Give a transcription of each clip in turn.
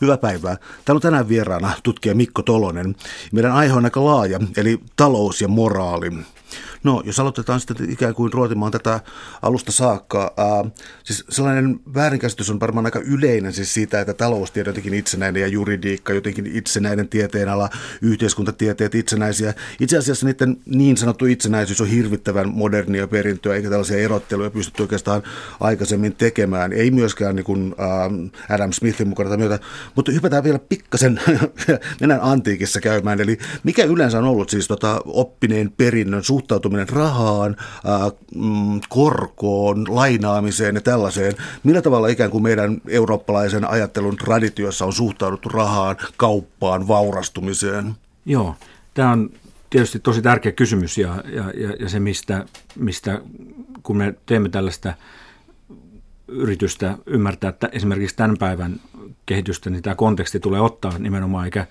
Hyvää päivää. Täällä on tänään vieraana tutkija Mikko Tolonen. Meidän aihe on aika laaja, eli talous ja moraali. No, jos aloitetaan sitten ikään kuin ruotimaan tätä alusta saakka. Äh, siis sellainen väärinkäsitys on varmaan aika yleinen siis siitä, että taloustiede jotenkin itsenäinen ja juridiikka jotenkin itsenäinen tieteenala, yhteiskuntatieteet itsenäisiä. Itse asiassa niiden niin sanottu itsenäisyys on hirvittävän modernia perintöä, eikä tällaisia erotteluja pystytty oikeastaan aikaisemmin tekemään. Ei myöskään niin kuin, äh, Adam Smithin mukana myötä. Mutta hypätään vielä pikkasen, mennään antiikissa käymään. Eli mikä yleensä on ollut siis tota, oppineen perinnön suhtautuminen rahaan, ää, mm, korkoon, lainaamiseen ja tällaiseen. Millä tavalla ikään kuin meidän eurooppalaisen ajattelun traditiossa on suhtauduttu rahaan, kauppaan, vaurastumiseen? Joo, tämä on tietysti tosi tärkeä kysymys ja, ja, ja, ja se, mistä, mistä kun me teemme tällaista yritystä ymmärtää että esimerkiksi tämän päivän kehitystä, niin tämä konteksti tulee ottaa nimenomaan, eikä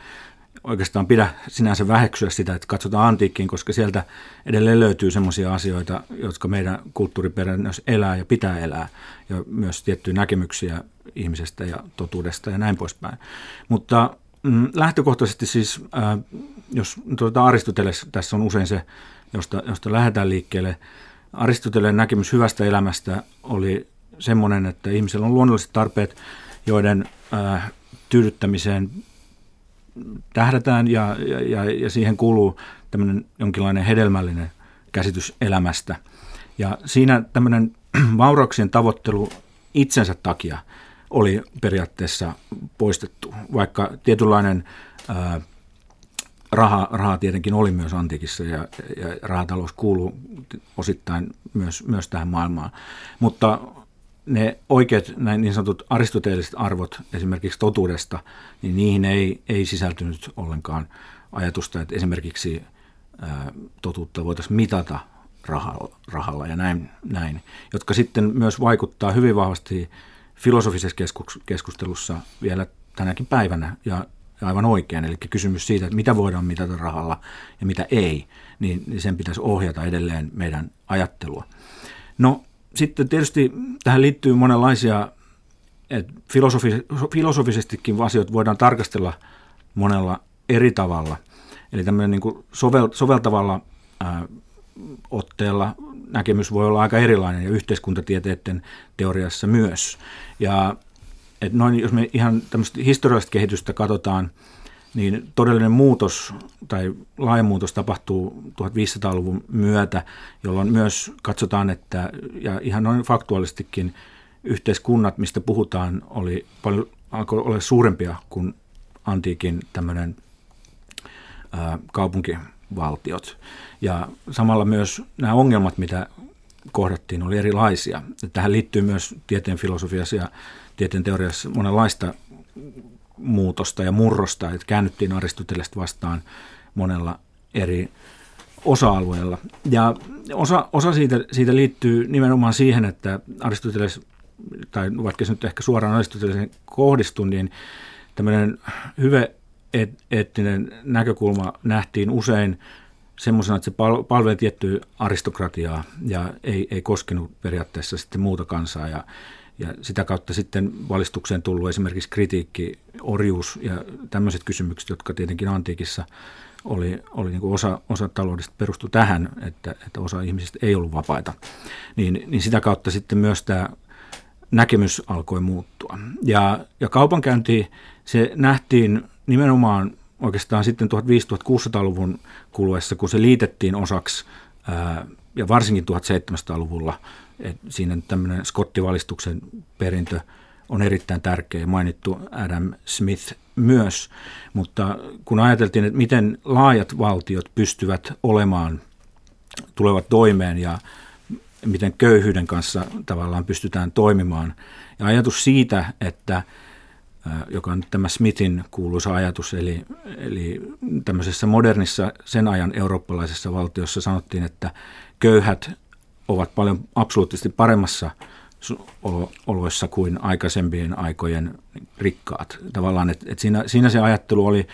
oikeastaan pidä sinänsä väheksyä sitä, että katsotaan antiikkiin, koska sieltä edelleen löytyy sellaisia asioita, jotka meidän kulttuuriperinnössä elää ja pitää elää, ja myös tiettyjä näkemyksiä ihmisestä ja totuudesta ja näin poispäin. Mutta mm, lähtökohtaisesti siis, äh, jos tuota Aristoteles, tässä on usein se, josta, josta lähdetään liikkeelle, Aristoteleen näkemys hyvästä elämästä oli semmoinen, että ihmisellä on luonnolliset tarpeet, joiden äh, tyydyttämiseen tähdätään ja, ja, ja siihen kuuluu tämmöinen jonkinlainen hedelmällinen käsitys elämästä. Ja siinä tämmöinen vaurauksien tavoittelu itsensä takia oli periaatteessa poistettu, vaikka tietynlainen ää, raha, raha tietenkin oli myös antiikissa ja, ja rahatalous kuuluu osittain myös, myös tähän maailmaan. Mutta ne oikeat näin niin sanotut aristoteelliset arvot esimerkiksi totuudesta, niin niihin ei, ei sisältynyt ollenkaan ajatusta, että esimerkiksi ää, totuutta voitaisiin mitata rahalla, rahalla ja näin, näin, jotka sitten myös vaikuttaa hyvin vahvasti filosofisessa keskustelussa vielä tänäkin päivänä ja aivan oikein. Eli kysymys siitä, että mitä voidaan mitata rahalla ja mitä ei, niin, niin sen pitäisi ohjata edelleen meidän ajattelua. No sitten tietysti tähän liittyy monenlaisia, että filosofis, filosofisestikin asioita voidaan tarkastella monella eri tavalla. Eli tämmöinen niin kuin sovel, soveltavalla ää, otteella näkemys voi olla aika erilainen ja yhteiskuntatieteiden teoriassa myös. Ja että noin, jos me ihan tämmöistä historiallista kehitystä katsotaan, niin todellinen muutos tai laajamuutos tapahtuu 1500-luvun myötä, jolloin myös katsotaan, että ja ihan noin faktuaalistikin yhteiskunnat, mistä puhutaan, oli paljon alkoi olla suurempia kuin antiikin tämmöinen kaupunkivaltiot. Ja samalla myös nämä ongelmat, mitä kohdattiin, oli erilaisia. Tähän liittyy myös tieteen filosofiassa ja tieteen teoriassa monenlaista muutosta ja murrosta, että käännyttiin Aristotelesta vastaan monella eri osa-alueella. Ja osa, osa siitä, siitä liittyy nimenomaan siihen, että Aristoteles, tai vaikka se nyt ehkä suoraan Aristotelesen kohdistu, niin tämmöinen hyvä eettinen näkökulma nähtiin usein semmoisena, että se palvelee tiettyä aristokratiaa ja ei, ei koskenut periaatteessa sitten muuta kansaa. Ja ja sitä kautta sitten valistukseen tullut esimerkiksi kritiikki, orjuus ja tämmöiset kysymykset, jotka tietenkin antiikissa oli, oli niin kuin osa, osa taloudesta perustu tähän, että, että osa ihmisistä ei ollut vapaita. Niin, niin sitä kautta sitten myös tämä näkemys alkoi muuttua. Ja, ja kaupankäynti, se nähtiin nimenomaan oikeastaan sitten 1500-1600-luvun kuluessa, kun se liitettiin osaksi, ää, ja varsinkin 1700-luvulla – et siinä tämmöinen skottivalistuksen perintö on erittäin tärkeä mainittu Adam Smith myös, mutta kun ajateltiin, että miten laajat valtiot pystyvät olemaan, tulevat toimeen ja miten köyhyyden kanssa tavallaan pystytään toimimaan. Ja ajatus siitä, että joka on tämä Smithin kuuluisa ajatus, eli, eli tämmöisessä modernissa sen ajan eurooppalaisessa valtiossa sanottiin, että köyhät ovat paljon absoluuttisesti paremmassa oloissa kuin aikaisempien aikojen rikkaat. Tavallaan, että, että siinä, siinä se ajattelu oli,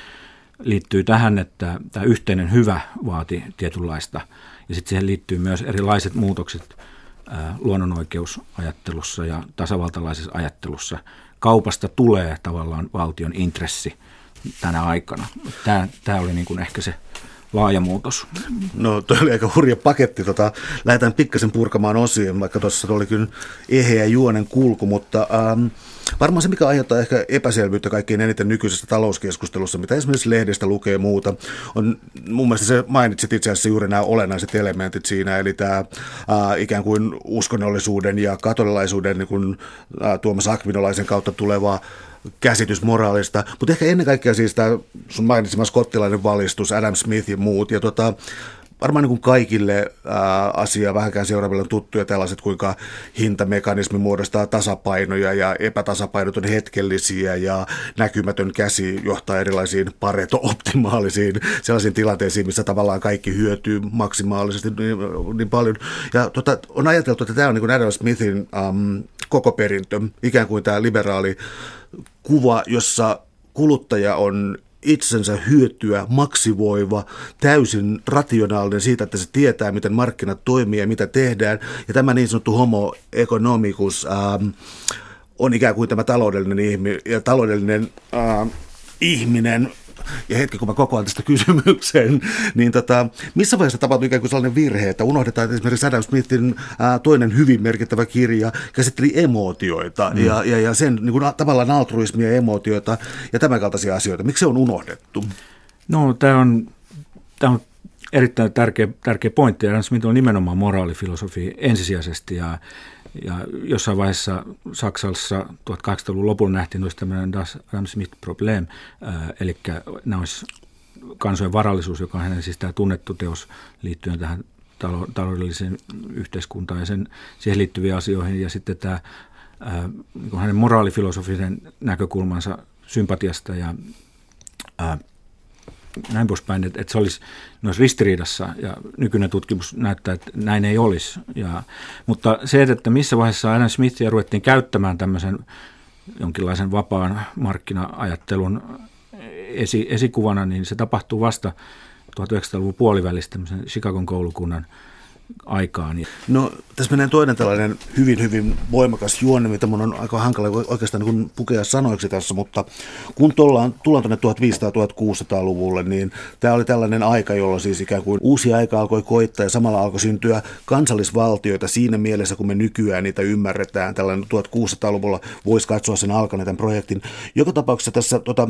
liittyy tähän, että tämä yhteinen hyvä vaati tietynlaista. Ja sitten siihen liittyy myös erilaiset muutokset luonnonoikeusajattelussa ja tasavaltalaisessa ajattelussa kaupasta tulee tavallaan valtion intressi tänä aikana. Tämä, tämä oli niin kuin ehkä se laaja muutos. No toi oli aika hurja paketti. Tota, lähdetään pikkasen purkamaan osiin, vaikka tuossa oli kyllä eheä juonen kulku, mutta ähm, Varmaan se, mikä aiheuttaa ehkä epäselvyyttä kaikkein eniten nykyisessä talouskeskustelussa, mitä esimerkiksi lehdestä lukee muuta, on mun mielestä se mainitsit itse asiassa juuri nämä olennaiset elementit siinä, eli tämä ää, ikään kuin uskonnollisuuden ja katolilaisuuden niin kuin, ää, Tuomas Akvinolaisen kautta tuleva käsitys moraalista, mutta ehkä ennen kaikkea siis tämä sun mainitsema skottilainen valistus, Adam Smith ja muut, ja tota, varmaan niin kuin kaikille ää, asia vähänkään seuraaville on tuttuja tällaiset, kuinka hintamekanismi muodostaa tasapainoja ja epätasapainot on hetkellisiä ja näkymätön käsi johtaa erilaisiin pareto-optimaalisiin sellaisiin tilanteisiin, missä tavallaan kaikki hyötyy maksimaalisesti niin, niin paljon. Ja tota, on ajateltu, että tämä on niin kuin Adam Smithin äm, koko perintö, ikään kuin tämä liberaali kuva, jossa kuluttaja on itsensä hyötyä maksivoiva, täysin rationaalinen siitä, että se tietää, miten markkinat toimii ja mitä tehdään. Ja tämä niin sanottu homo economicus ähm, on ikään kuin tämä taloudellinen, ihmi, ja taloudellinen äh, ihminen, ja hetki, kun mä kokoan tästä kysymyksen, niin tota, missä vaiheessa tapahtui ikään kuin sellainen virhe, että unohdetaan, että esimerkiksi Adam Smithin ää, toinen hyvin merkittävä kirja käsitteli emootioita mm. ja, ja, ja sen niin kuin, tavallaan altruismia ja emootioita ja tämän kaltaisia asioita. Miksi se on unohdettu? No, tämä on, tämä on erittäin tärkeä, tärkeä pointti. Adam Smith on nimenomaan moraalifilosofi ensisijaisesti ja ja jossain vaiheessa Saksassa 1800-luvun lopulla nähtiin myös tämmöinen Das Adam Smith-problem, eli nämä kansojen varallisuus, joka on hänen siis tämä tunnettu teos liittyen tähän taloudelliseen yhteiskuntaan ja sen, siihen liittyviin asioihin. Ja sitten tämä ää, niin hänen moraalifilosofisen näkökulmansa sympatiasta ja ää, näin poispäin, että, että se olisi, ne olisi ristiriidassa ja nykyinen tutkimus näyttää, että näin ei olisi. Ja, mutta se, että missä vaiheessa Adam Smithia ruvettiin käyttämään tämmöisen jonkinlaisen vapaan markkina-ajattelun esi, esikuvana, niin se tapahtuu vasta 1900-luvun puolivälistä Chicagon koulukunnan – aikaan. No tässä menee toinen tällainen hyvin, hyvin voimakas juonne, mitä mun on aika hankala oikeastaan niin pukea sanoiksi tässä, mutta kun tullaan, tullaan tuonne 1500-1600-luvulle, niin tämä oli tällainen aika, jolloin siis ikään kuin uusi aika alkoi koittaa ja samalla alkoi syntyä kansallisvaltioita siinä mielessä, kun me nykyään niitä ymmärretään. Tällainen 1600-luvulla voisi katsoa sen alkaneen tämän projektin. Joka tapauksessa tässä tota,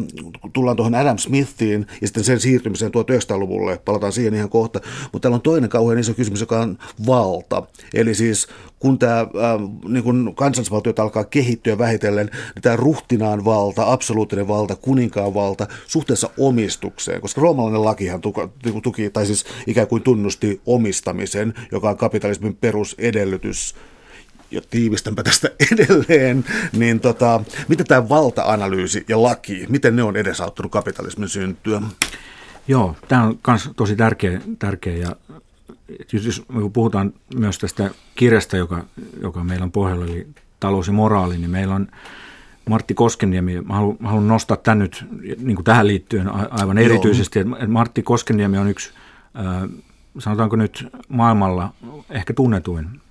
tullaan tuohon Adam Smithiin ja sitten sen siirtymiseen 1900-luvulle, palataan siihen ihan kohta, mutta täällä on toinen kauhean iso kysymys, joka on valta. Eli siis kun tämä äh, niin kun kansallisvaltiot alkaa kehittyä vähitellen, niin tämä ruhtinaan valta, absoluuttinen valta, kuninkaan valta suhteessa omistukseen, koska roomalainen lakihan tuki, niinku tuki, tai siis ikään kuin tunnusti omistamisen, joka on kapitalismin perusedellytys ja tiivistänpä tästä edelleen, niin tota, miten tämä valta-analyysi ja laki, miten ne on edesauttanut kapitalismin syntyä? Joo, tämä on myös tosi tärkeä, tärkeä ja jos puhutaan myös tästä kirjasta, joka, joka meillä on pohjalla, eli talous ja moraali, niin meillä on Martti Koskeniemi, mä haluan, haluan nostaa tämän nyt niin kuin tähän liittyen aivan erityisesti, että Martti Koskeniemi on yksi, sanotaanko nyt maailmalla ehkä tunnetuin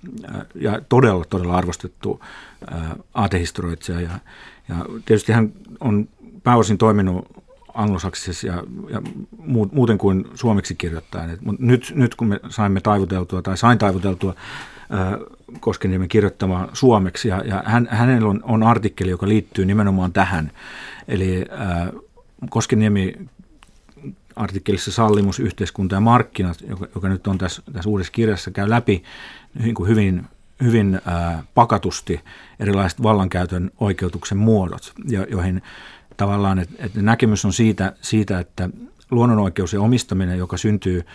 ja todella, todella arvostettu aatehistorioitsija. Ja, ja tietysti hän on pääosin toiminut anglosaksisessa ja, ja muuten kuin suomeksi kirjoittaen. Mutta nyt, nyt kun me saimme taivuteltua tai sain taivuteltua Koskeniemen kirjoittamaan suomeksi ja, ja hän, hänellä on, on artikkeli, joka liittyy nimenomaan tähän. Eli äh, Koskeniemi artikkelissa Sallimus, yhteiskunta ja markkinat, joka, joka nyt on tässä, tässä uudessa kirjassa, käy läpi niin kuin hyvin, hyvin pakatusti erilaiset vallankäytön oikeutuksen muodot, jo, joihin tavallaan, että, että näkemys on siitä, siitä, että luonnonoikeus ja omistaminen, joka syntyy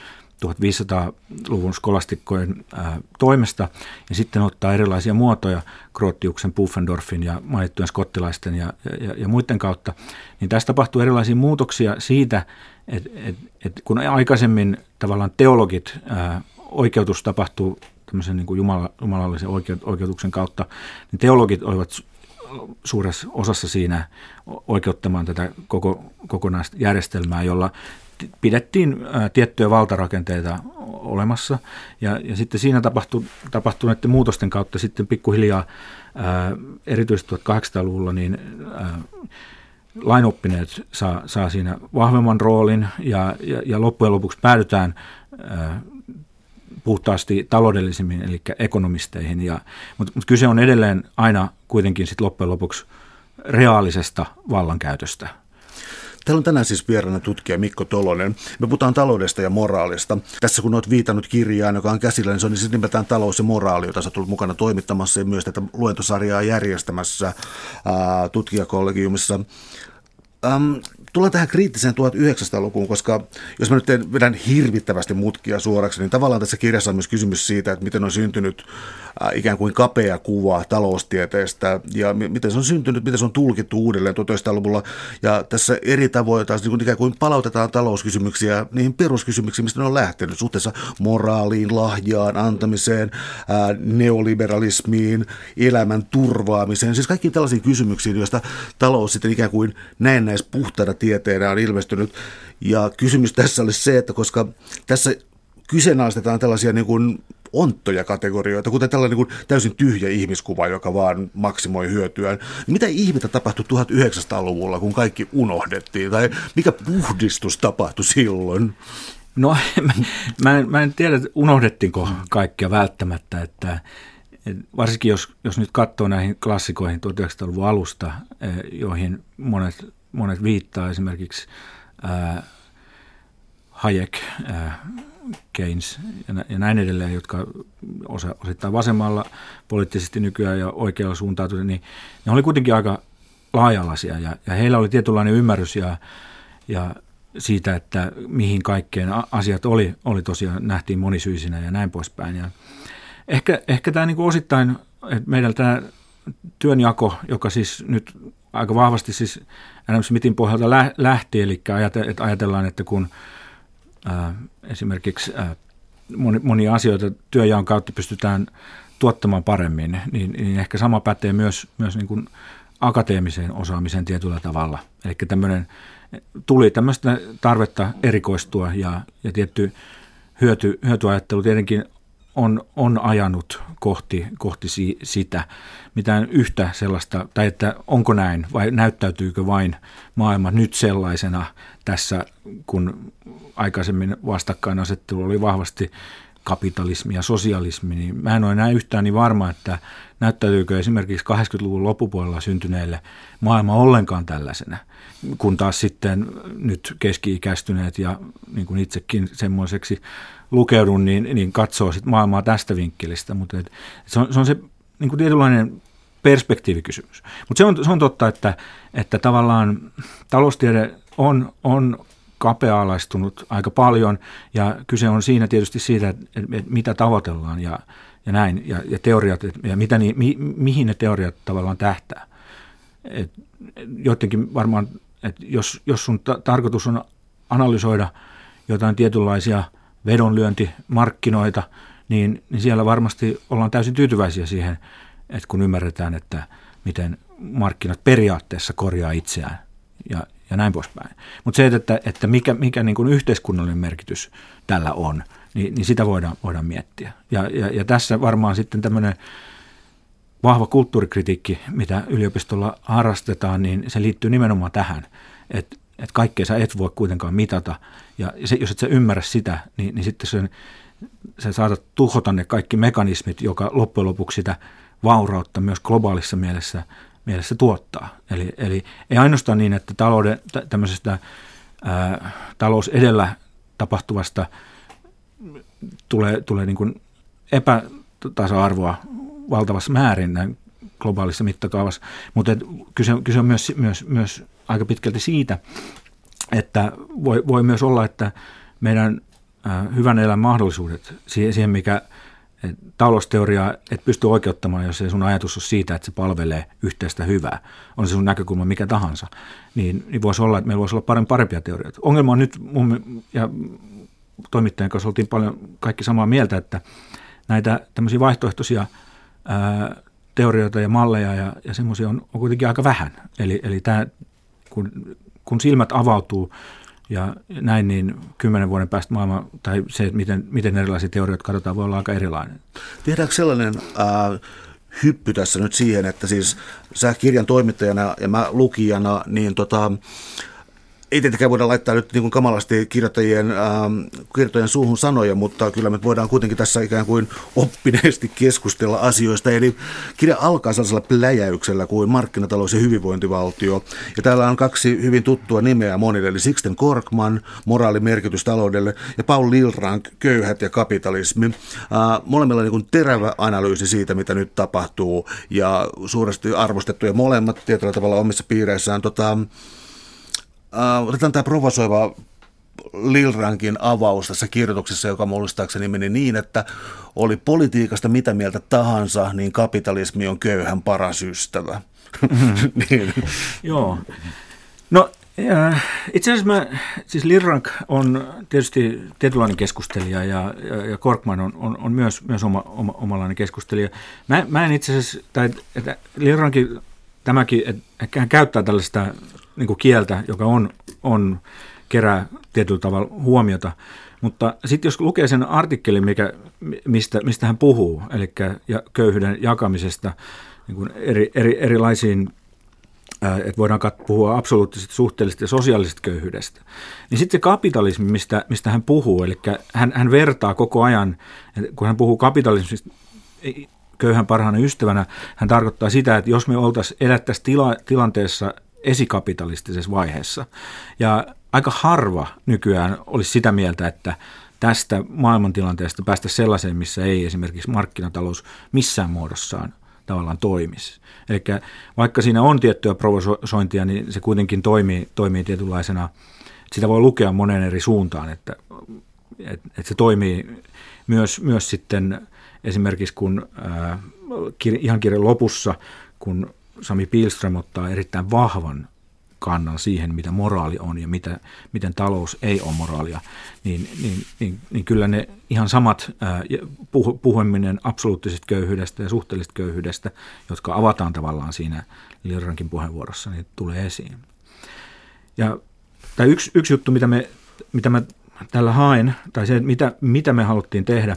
1500-luvun skolastikkojen ää, toimesta ja sitten ottaa erilaisia muotoja Grotiuksen, Puffendorfin ja mainittujen skottilaisten ja, ja, ja muiden kautta, niin tässä tapahtuu erilaisia muutoksia siitä, että et, et kun aikaisemmin tavallaan teologit, ää, oikeutus tapahtuu tämmöisen niin kuin jumala, jumalallisen oikeutuksen kautta, niin teologit olivat suuressa osassa siinä oikeuttamaan tätä koko, kokonaista järjestelmää, jolla pidettiin tiettyjä valtarakenteita olemassa. Ja, ja sitten siinä tapahtui, tapahtuneiden muutosten kautta sitten pikkuhiljaa, ää, erityisesti 1800-luvulla, niin ää, lainoppineet saa, saa siinä vahvemman roolin ja, ja, ja loppujen lopuksi päädytään ää, puhtaasti taloudellisimmin, eli ekonomisteihin. Ja, mutta, mutta kyse on edelleen aina kuitenkin sit loppujen lopuksi reaalisesta vallankäytöstä. Täällä on tänään siis vieraana tutkija Mikko Tolonen. Me puhutaan taloudesta ja moraalista. Tässä kun olet viitannut kirjaan, joka on käsillä, niin se on niin nimeltään talous ja moraali, jota olet mukana toimittamassa ja myös tätä luentosarjaa järjestämässä ää, tutkijakollegiumissa. Tullaan tähän kriittiseen 1900-lukuun, koska jos mä nyt vedän hirvittävästi mutkia suoraksi, niin tavallaan tässä kirjassa on myös kysymys siitä, että miten on syntynyt äh, ikään kuin kapea kuva taloustieteestä ja miten se on syntynyt, miten se on tulkittu uudelleen 1900-luvulla. Ja tässä eri tavoin taas niin kuin ikään kuin palautetaan talouskysymyksiä niihin peruskysymyksiin, mistä ne on lähtenyt suhteessa moraaliin, lahjaan, antamiseen, äh, neoliberalismiin, elämän turvaamiseen. Siis kaikkiin tällaisiin kysymyksiin, joista talous sitten ikään kuin näennäis puhtaana tieteenä on ilmestynyt. Ja kysymys tässä olisi se, että koska tässä kyseenalaistetaan tällaisia niin kuin onttoja kategorioita, kuten tällainen niin täysin tyhjä ihmiskuva, joka vaan maksimoi hyötyään. Mitä ihmettä tapahtui 1900-luvulla, kun kaikki unohdettiin? Tai mikä puhdistus tapahtui silloin? No mä mä en tiedä, unohdettiinko kaikkia välttämättä, että varsinkin jos, jos nyt katsoo näihin klassikoihin 1900-luvun alusta, eh, joihin monet monet viittaa esimerkiksi ää, Hayek, ää, Keynes ja näin edelleen, jotka osa, osittain vasemmalla poliittisesti nykyään ja oikealla suuntautuneet, niin ne oli kuitenkin aika laajalaisia ja, ja heillä oli tietynlainen ymmärrys ja, ja siitä, että mihin kaikkeen asiat oli, oli tosiaan, nähtiin monisyisinä ja näin poispäin. Ja ehkä, ehkä tämä niin kuin osittain, että meidän tämä työnjako, joka siis nyt aika vahvasti siis Adam Smithin pohjalta lähti, eli ajatellaan, että kun ää, esimerkiksi moni, monia asioita työjaon kautta pystytään tuottamaan paremmin, niin, niin ehkä sama pätee myös, myös niin kuin akateemiseen osaamiseen tietyllä tavalla. Eli tämmöinen, tuli tämmöistä tarvetta erikoistua ja, ja tietty hyöty, hyötyajattelu tietenkin on, on ajanut kohti, kohti si, sitä. Mitään yhtä sellaista, tai että onko näin vai näyttäytyykö vain maailma nyt sellaisena tässä, kun aikaisemmin vastakkainasettelu oli vahvasti kapitalismi ja sosialismi, niin mä en ole enää yhtään niin varma, että näyttäytyykö esimerkiksi 80-luvun loppupuolella syntyneille maailma ollenkaan tällaisena, kun taas sitten nyt keski-ikäistyneet ja niin kuin itsekin semmoiseksi lukeudun, niin, niin katsoo sit maailmaa tästä vinkkelistä, mutta et, se, on, se on se niin kuin tietynlainen perspektiivikysymys. Mutta se on, se on totta, että, että tavallaan taloustiede on, on kapea-alaistunut aika paljon ja kyse on siinä tietysti siitä, että, että mitä tavoitellaan ja, ja näin, ja, ja teoriat, ja mitä ni, mi, mihin ne teoriat tavallaan tähtää. Et, jotenkin varmaan, että jos, jos sun ta- tarkoitus on analysoida jotain tietynlaisia vedonlyöntimarkkinoita, niin, niin siellä varmasti ollaan täysin tyytyväisiä siihen, että kun ymmärretään, että miten markkinat periaatteessa korjaa itseään ja, ja näin poispäin. Mutta se, että, että mikä, mikä niin kuin yhteiskunnallinen merkitys tällä on, niin, niin sitä voidaan, voidaan miettiä. Ja, ja, ja tässä varmaan sitten tämmöinen vahva kulttuurikritiikki, mitä yliopistolla harrastetaan, niin se liittyy nimenomaan tähän, että että kaikkea sä et voi kuitenkaan mitata. Ja se, jos et sä ymmärrä sitä, niin, niin sitten sen, sä saatat tuhota ne kaikki mekanismit, joka loppujen lopuksi sitä vaurautta myös globaalissa mielessä, mielessä tuottaa. Eli, eli ei ainoastaan niin, että talouden, tämmöisestä ää, talous edellä tapahtuvasta tulee, tulee niin kuin epätasa-arvoa valtavassa määrin näin globaalissa mittakaavassa, mutta kyse, kyse on myös, myös, myös aika pitkälti siitä, että voi, voi myös olla, että meidän hyvän elämän mahdollisuudet siihen, mikä talousteoriaa et pysty oikeuttamaan, jos ei sun ajatus ole siitä, että se palvelee yhteistä hyvää, on se sun näkökulma mikä tahansa, niin, niin voisi olla, että meillä voisi olla parempi, parempia teorioita. Ongelma on nyt, mun, ja toimittajan kanssa oltiin paljon kaikki samaa mieltä, että näitä tämmöisiä vaihtoehtoisia ää, teorioita ja malleja ja, ja semmoisia on, on kuitenkin aika vähän. Eli, eli tämä, kun, kun silmät avautuu Ja näin niin kymmenen vuoden päästä maailma, tai se, miten, miten erilaisia teorioita katsotaan, voi olla aika erilainen. Tehdäänkö sellainen äh, hyppy tässä nyt siihen, että siis sä kirjan toimittajana ja mä lukijana, niin tota, ei tietenkään voida laittaa nyt niin kuin kamalasti kirjoittajien, ähm, kirjoittajien suuhun sanoja, mutta kyllä me voidaan kuitenkin tässä ikään kuin oppineesti keskustella asioista. Eli kirja alkaa sellaisella pläjäyksellä kuin markkinatalous ja hyvinvointivaltio. Ja täällä on kaksi hyvin tuttua nimeä monille, eli Sixten Korkman, moraalimerkitys taloudelle, ja Paul Lilrank, köyhät ja kapitalismi. Äh, molemmilla niin terävä analyysi siitä, mitä nyt tapahtuu, ja suuresti arvostettuja molemmat tietyllä tavalla omissa piireissään. Tota, Uh, otetaan tämä provosoiva Lilrankin avaus tässä kirjoituksessa, joka muistaakseni meni niin, että oli politiikasta mitä mieltä tahansa, niin kapitalismi on köyhän paras ystävä. niin. Joo. No äh, itse asiassa mä, siis Lirrank on tietysti tietynlainen keskustelija ja, ja, ja Korkman on, on, on myös, myös oma, oma, omanlainen keskustelija. Mä, mä en itse asiassa, tai että Lirrankin tämäkin, että hän käyttää tällaista niin kuin kieltä, joka on, on kerää tietyllä tavalla huomiota. Mutta sitten jos lukee sen artikkelin, mikä, mistä, mistä hän puhuu, eli köyhyyden jakamisesta niin kuin eri, eri, erilaisiin että voidaan puhua absoluuttisesta, suhteellisesta ja sosiaalisesta köyhyydestä. Niin sitten se kapitalismi, mistä, mistä hän puhuu, eli hän, hän vertaa koko ajan, kun hän puhuu kapitalismista köyhän parhaana ystävänä, hän tarkoittaa sitä, että jos me oltaisiin elättäisiin tila, tilanteessa, esikapitalistisessa vaiheessa. Ja aika harva nykyään olisi sitä mieltä, että tästä maailmantilanteesta päästä sellaiseen, missä ei esimerkiksi markkinatalous missään muodossaan tavallaan toimisi. Eli vaikka siinä on tiettyä provosointia, niin se kuitenkin toimii, toimii tietynlaisena, sitä voi lukea monen eri suuntaan, että, että, että se toimii myös, myös sitten esimerkiksi kun äh, ihan kirjan lopussa, kun Sami Pilström ottaa erittäin vahvan kannan siihen, mitä moraali on ja mitä, miten talous ei ole moraalia, niin, niin, niin, niin kyllä ne ihan samat puh, puhuminen absoluuttisesta köyhyydestä ja suhteellisesta köyhyydestä, jotka avataan tavallaan siinä Lirrankin puheenvuorossa, niin tulee esiin. Ja tai yksi, yksi juttu, mitä, me, mitä mä tällä haen, tai se, mitä, mitä me haluttiin tehdä,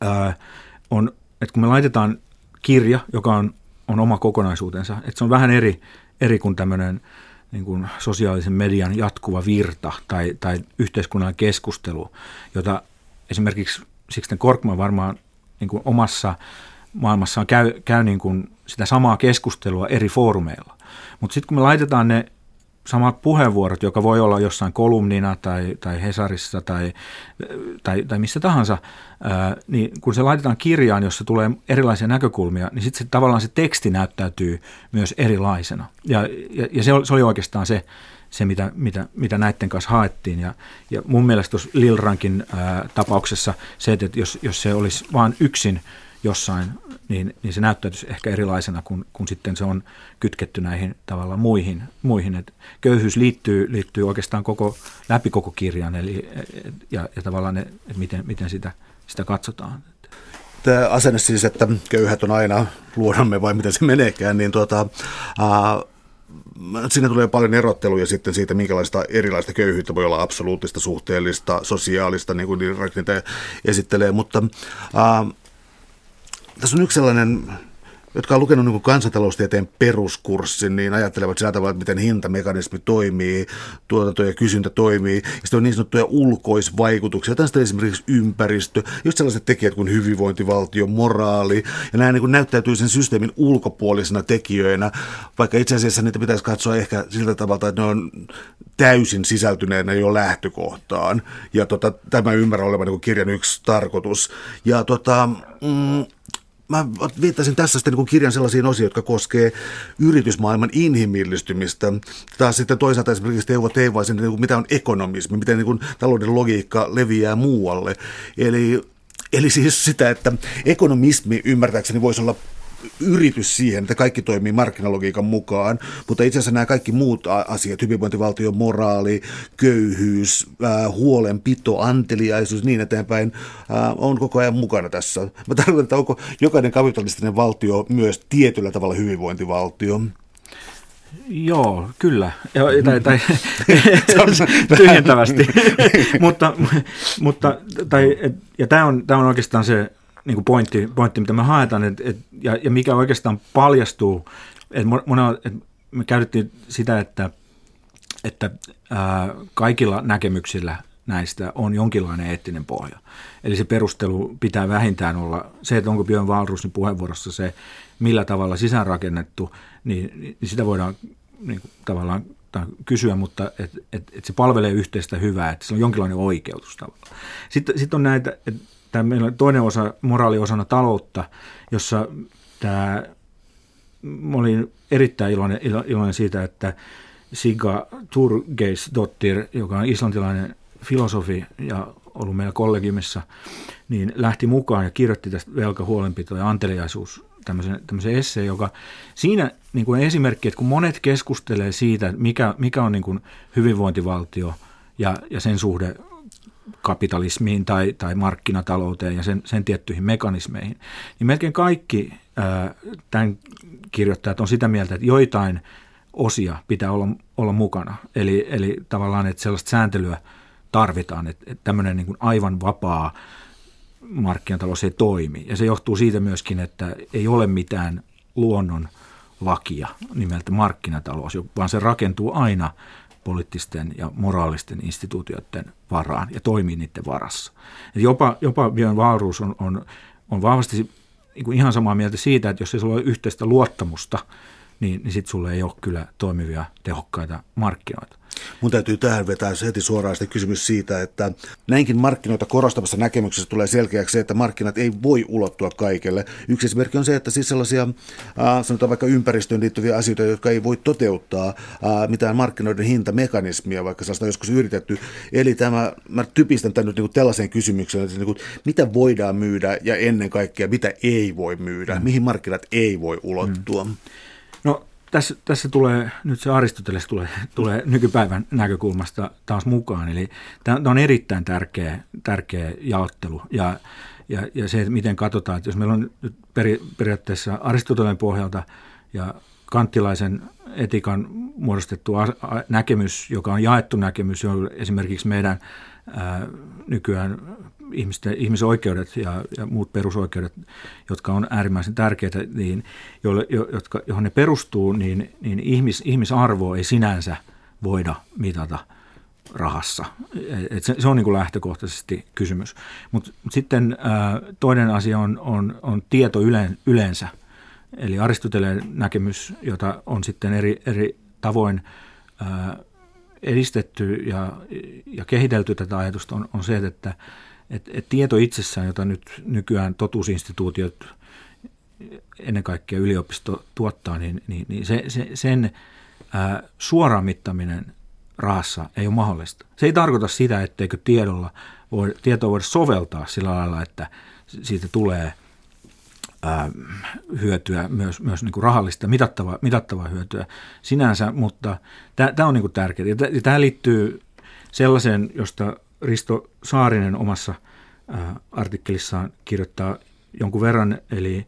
ää, on, että kun me laitetaan kirja, joka on on oma kokonaisuutensa. Että se on vähän eri, eri kuin tämmöinen niin kuin sosiaalisen median jatkuva virta tai, tai yhteiskunnan keskustelu, jota esimerkiksi Sixten Korkman varmaan niin kuin omassa maailmassaan käy, käy niin kuin sitä samaa keskustelua eri foorumeilla. Mutta sitten kun me laitetaan ne samat puheenvuorot, joka voi olla jossain kolumnina tai, tai Hesarissa tai, tai, tai missä tahansa, ää, niin kun se laitetaan kirjaan, jossa tulee erilaisia näkökulmia, niin sitten tavallaan se teksti näyttäytyy myös erilaisena. Ja, ja, ja se, oli, se oli oikeastaan se, se mitä, mitä, mitä näiden kanssa haettiin. Ja, ja mun mielestä tuossa Lilrankin ää, tapauksessa se, että jos, jos se olisi vain yksin jossain, niin, niin se näyttäytyisi ehkä erilaisena, kun, kun sitten se on kytketty näihin tavallaan muihin. muihin. Et köyhyys liittyy, liittyy oikeastaan koko, läpi koko kirjan, eli, ja, ja tavallaan, ne, että miten, miten sitä, sitä katsotaan. Tämä asenne siis, että köyhät on aina luonnomme vai miten se meneekään, niin tuota, ää, Siinä tulee paljon erotteluja sitten siitä, minkälaista erilaista köyhyyttä voi olla absoluuttista, suhteellista, sosiaalista, niin kuin niitä esittelee, mutta ää, tässä on yksi sellainen, jotka on lukenut niin kansantaloustieteen peruskurssin, niin ajattelevat sillä tavalla, että miten hintamekanismi toimii, tuotanto ja kysyntä toimii. Ja sitten on niin sanottuja ulkoisvaikutuksia, sitten esimerkiksi ympäristö, just sellaiset tekijät kuin hyvinvointivaltio, moraali, ja nämä niin näyttäytyy sen systeemin ulkopuolisina tekijöinä, vaikka itse asiassa niitä pitäisi katsoa ehkä siltä tavalla, että ne on täysin sisältyneenä jo lähtökohtaan. Ja tota, tämä ymmärrän olevan niin kirjan yksi tarkoitus. Ja tota, mm, mä viittasin tässä sitten niin kirjan sellaisiin osiin, jotka koskee yritysmaailman inhimillistymistä. Taas sitten toisaalta esimerkiksi Teuvo Teivaisen, niin mitä on ekonomismi, miten niin kuin talouden logiikka leviää muualle. Eli Eli siis sitä, että ekonomismi ymmärtääkseni voisi olla yritys siihen, että kaikki toimii markkinalogiikan mukaan, mutta itse asiassa nämä kaikki muut asiat, hyvinvointivaltion moraali, köyhyys, huolenpito, anteliaisuus, niin eteenpäin, on koko ajan mukana tässä. Mä tarkoitan, että onko jokainen kapitalistinen valtio myös tietyllä tavalla hyvinvointivaltio? Joo, kyllä. Tai, tai tyhjentävästi. mutta, mutta, tai, ja tämä on, tämä on oikeastaan se niin kuin pointti, pointti, mitä me haetaan, et, et, ja, ja mikä oikeastaan paljastuu, että et me käytettiin sitä, että, että ää, kaikilla näkemyksillä näistä on jonkinlainen eettinen pohja. Eli se perustelu pitää vähintään olla se, että onko Björn Wahlroosin puheenvuorossa se, millä tavalla sisäänrakennettu, niin, niin sitä voidaan niin kuin, tavallaan kysyä, mutta että et, et se palvelee yhteistä hyvää, että se on jonkinlainen oikeutus tavallaan. Sitten, sitten on näitä, että tämä on toinen osa, moraaliosana taloutta, jossa tämä, mä olin erittäin iloinen, iloinen siitä, että Siga Turgeisdottir, joka on islantilainen filosofi ja ollut meillä kollegiumissa, niin lähti mukaan ja kirjoitti tästä velkahuolenpito ja anteliaisuus tämmöisen, tämmöisen esseen, joka siinä niin kuin esimerkki, että kun monet keskustelee siitä, mikä, mikä on niin kuin hyvinvointivaltio ja, ja sen suhde kapitalismiin tai, tai markkinatalouteen ja sen, sen tiettyihin mekanismeihin, niin melkein kaikki ää, tämän kirjoittajat on sitä mieltä, että joitain osia pitää olla, olla mukana. Eli, eli tavallaan, että sellaista sääntelyä tarvitaan, että, että tämmöinen niin kuin aivan vapaa markkinatalous ei toimi. Ja se johtuu siitä myöskin, että ei ole mitään luonnon lakia nimeltä markkinatalous, vaan se rakentuu aina poliittisten ja moraalisten instituutioiden varaan ja toimii niiden varassa. Et jopa, jopa Björn Wahlroos on, on, on vahvasti niin kuin ihan samaa mieltä siitä, että jos ei sulla ole yhteistä luottamusta, niin, niin sitten sulle ei ole kyllä toimivia, tehokkaita markkinoita. Mun täytyy tähän vetää heti suoraan sitä kysymys siitä, että näinkin markkinoita korostavassa näkemyksessä tulee selkeäksi se, että markkinat ei voi ulottua kaikille. Yksi esimerkki on se, että siis sellaisia, sanotaan vaikka ympäristöön liittyviä asioita, jotka ei voi toteuttaa mitään markkinoiden hintamekanismia, vaikka sellaista on joskus yritetty. Eli tämä, mä typistän tämän nyt niin kuin tällaiseen kysymykseen, että niin kuin, mitä voidaan myydä ja ennen kaikkea mitä ei voi myydä, mihin markkinat ei voi ulottua. Mm. No tässä, tässä tulee, nyt se Aristoteles tulee, tulee nykypäivän näkökulmasta taas mukaan. Eli tämä on erittäin tärkeä, tärkeä jaottelu ja, ja, ja se, että miten katsotaan, että jos meillä on nyt peri, periaatteessa Aristoteleen pohjalta ja kanttilaisen etikan muodostettu näkemys, joka on jaettu näkemys, on esimerkiksi meidän ää, nykyään ihmisten, ihmisoikeudet ja, ja muut perusoikeudet, jotka on äärimmäisen tärkeitä, niin, joille, jotka, johon ne perustuu, niin, niin ihmis, ihmisarvo ei sinänsä voida mitata rahassa. Et se, se on niin kuin lähtökohtaisesti kysymys. Mutta sitten ää, toinen asia on, on, on tieto yleen, yleensä. Eli Aristoteleen näkemys, jota on sitten eri, eri tavoin ää, edistetty ja, ja kehitelty tätä ajatusta, on, on se, että et, et tieto itsessään, jota nyt nykyään totuusinstituutiot, ennen kaikkea yliopisto tuottaa, niin, niin, niin se, se, sen ää, suoraan mittaminen rahassa ei ole mahdollista. Se ei tarkoita sitä, etteikö tiedolla voi, tietoa voida soveltaa sillä lailla, että siitä tulee hyötyä, myös, myös niin kuin rahallista, mitattavaa, mitattavaa hyötyä sinänsä, mutta tämä on niin tärkeää. Tämä liittyy sellaiseen, josta Risto Saarinen omassa artikkelissaan kirjoittaa jonkun verran, eli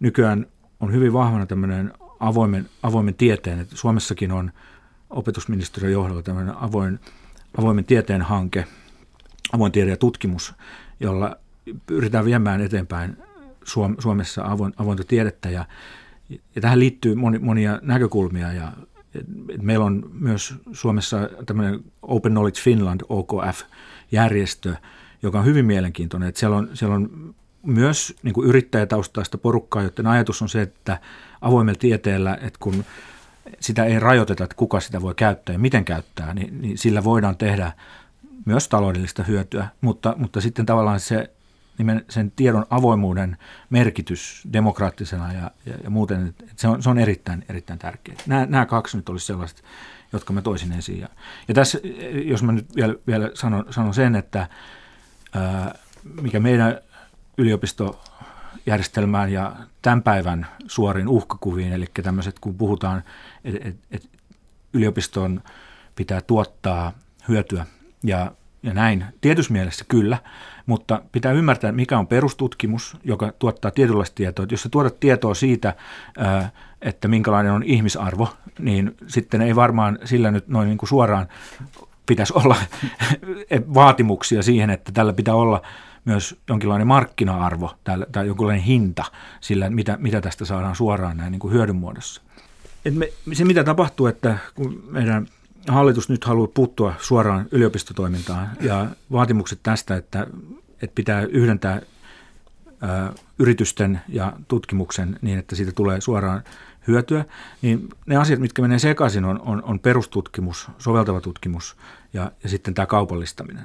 nykyään on hyvin vahvana tämmöinen avoimen, avoimen tieteen, että Suomessakin on opetusministeriön johdolla tämmöinen avoin, avoimen tieteen hanke, avoin tiede ja tutkimus, jolla pyritään viemään eteenpäin Suomessa avoin, avointa tiedettä ja, ja tähän liittyy moni, monia näkökulmia ja meillä on myös Suomessa tämmöinen Open Knowledge Finland, OKF-järjestö, joka on hyvin mielenkiintoinen. Että siellä, on, siellä on myös niin kuin yrittäjätaustaista porukkaa, joten ajatus on se, että avoimella tieteellä, että kun sitä ei rajoiteta, että kuka sitä voi käyttää ja miten käyttää, niin, niin sillä voidaan tehdä myös taloudellista hyötyä, mutta, mutta sitten tavallaan se sen tiedon avoimuuden merkitys demokraattisena ja, ja, ja muuten, että se on, se on erittäin, erittäin tärkeää. Nämä, nämä kaksi nyt olisi sellaiset, jotka mä toisin esiin. Ja, ja tässä, jos mä nyt vielä, vielä sanon, sanon sen, että ää, mikä meidän yliopistojärjestelmään ja tämän päivän suorin uhkakuviin, eli tämmöiset, kun puhutaan, että et, et yliopiston pitää tuottaa hyötyä ja ja näin. Tietyssä mielessä kyllä, mutta pitää ymmärtää, mikä on perustutkimus, joka tuottaa tietynlaista tietoa. Jos sä tuotat tietoa siitä, että minkälainen on ihmisarvo, niin sitten ei varmaan sillä nyt noin niin kuin suoraan pitäisi olla vaatimuksia siihen, että tällä pitää olla myös jonkinlainen markkina-arvo tai jonkinlainen hinta sillä, mitä, mitä tästä saadaan suoraan näin niin kuin hyödyn muodossa. Et me, se, mitä tapahtuu, että kun meidän hallitus nyt haluaa puuttua suoraan yliopistotoimintaan ja vaatimukset tästä, että, että pitää yhdentää ä, yritysten ja tutkimuksen niin, että siitä tulee suoraan hyötyä, niin ne asiat, mitkä menee sekaisin, on, on, on perustutkimus, soveltava tutkimus ja, ja sitten tämä kaupallistaminen.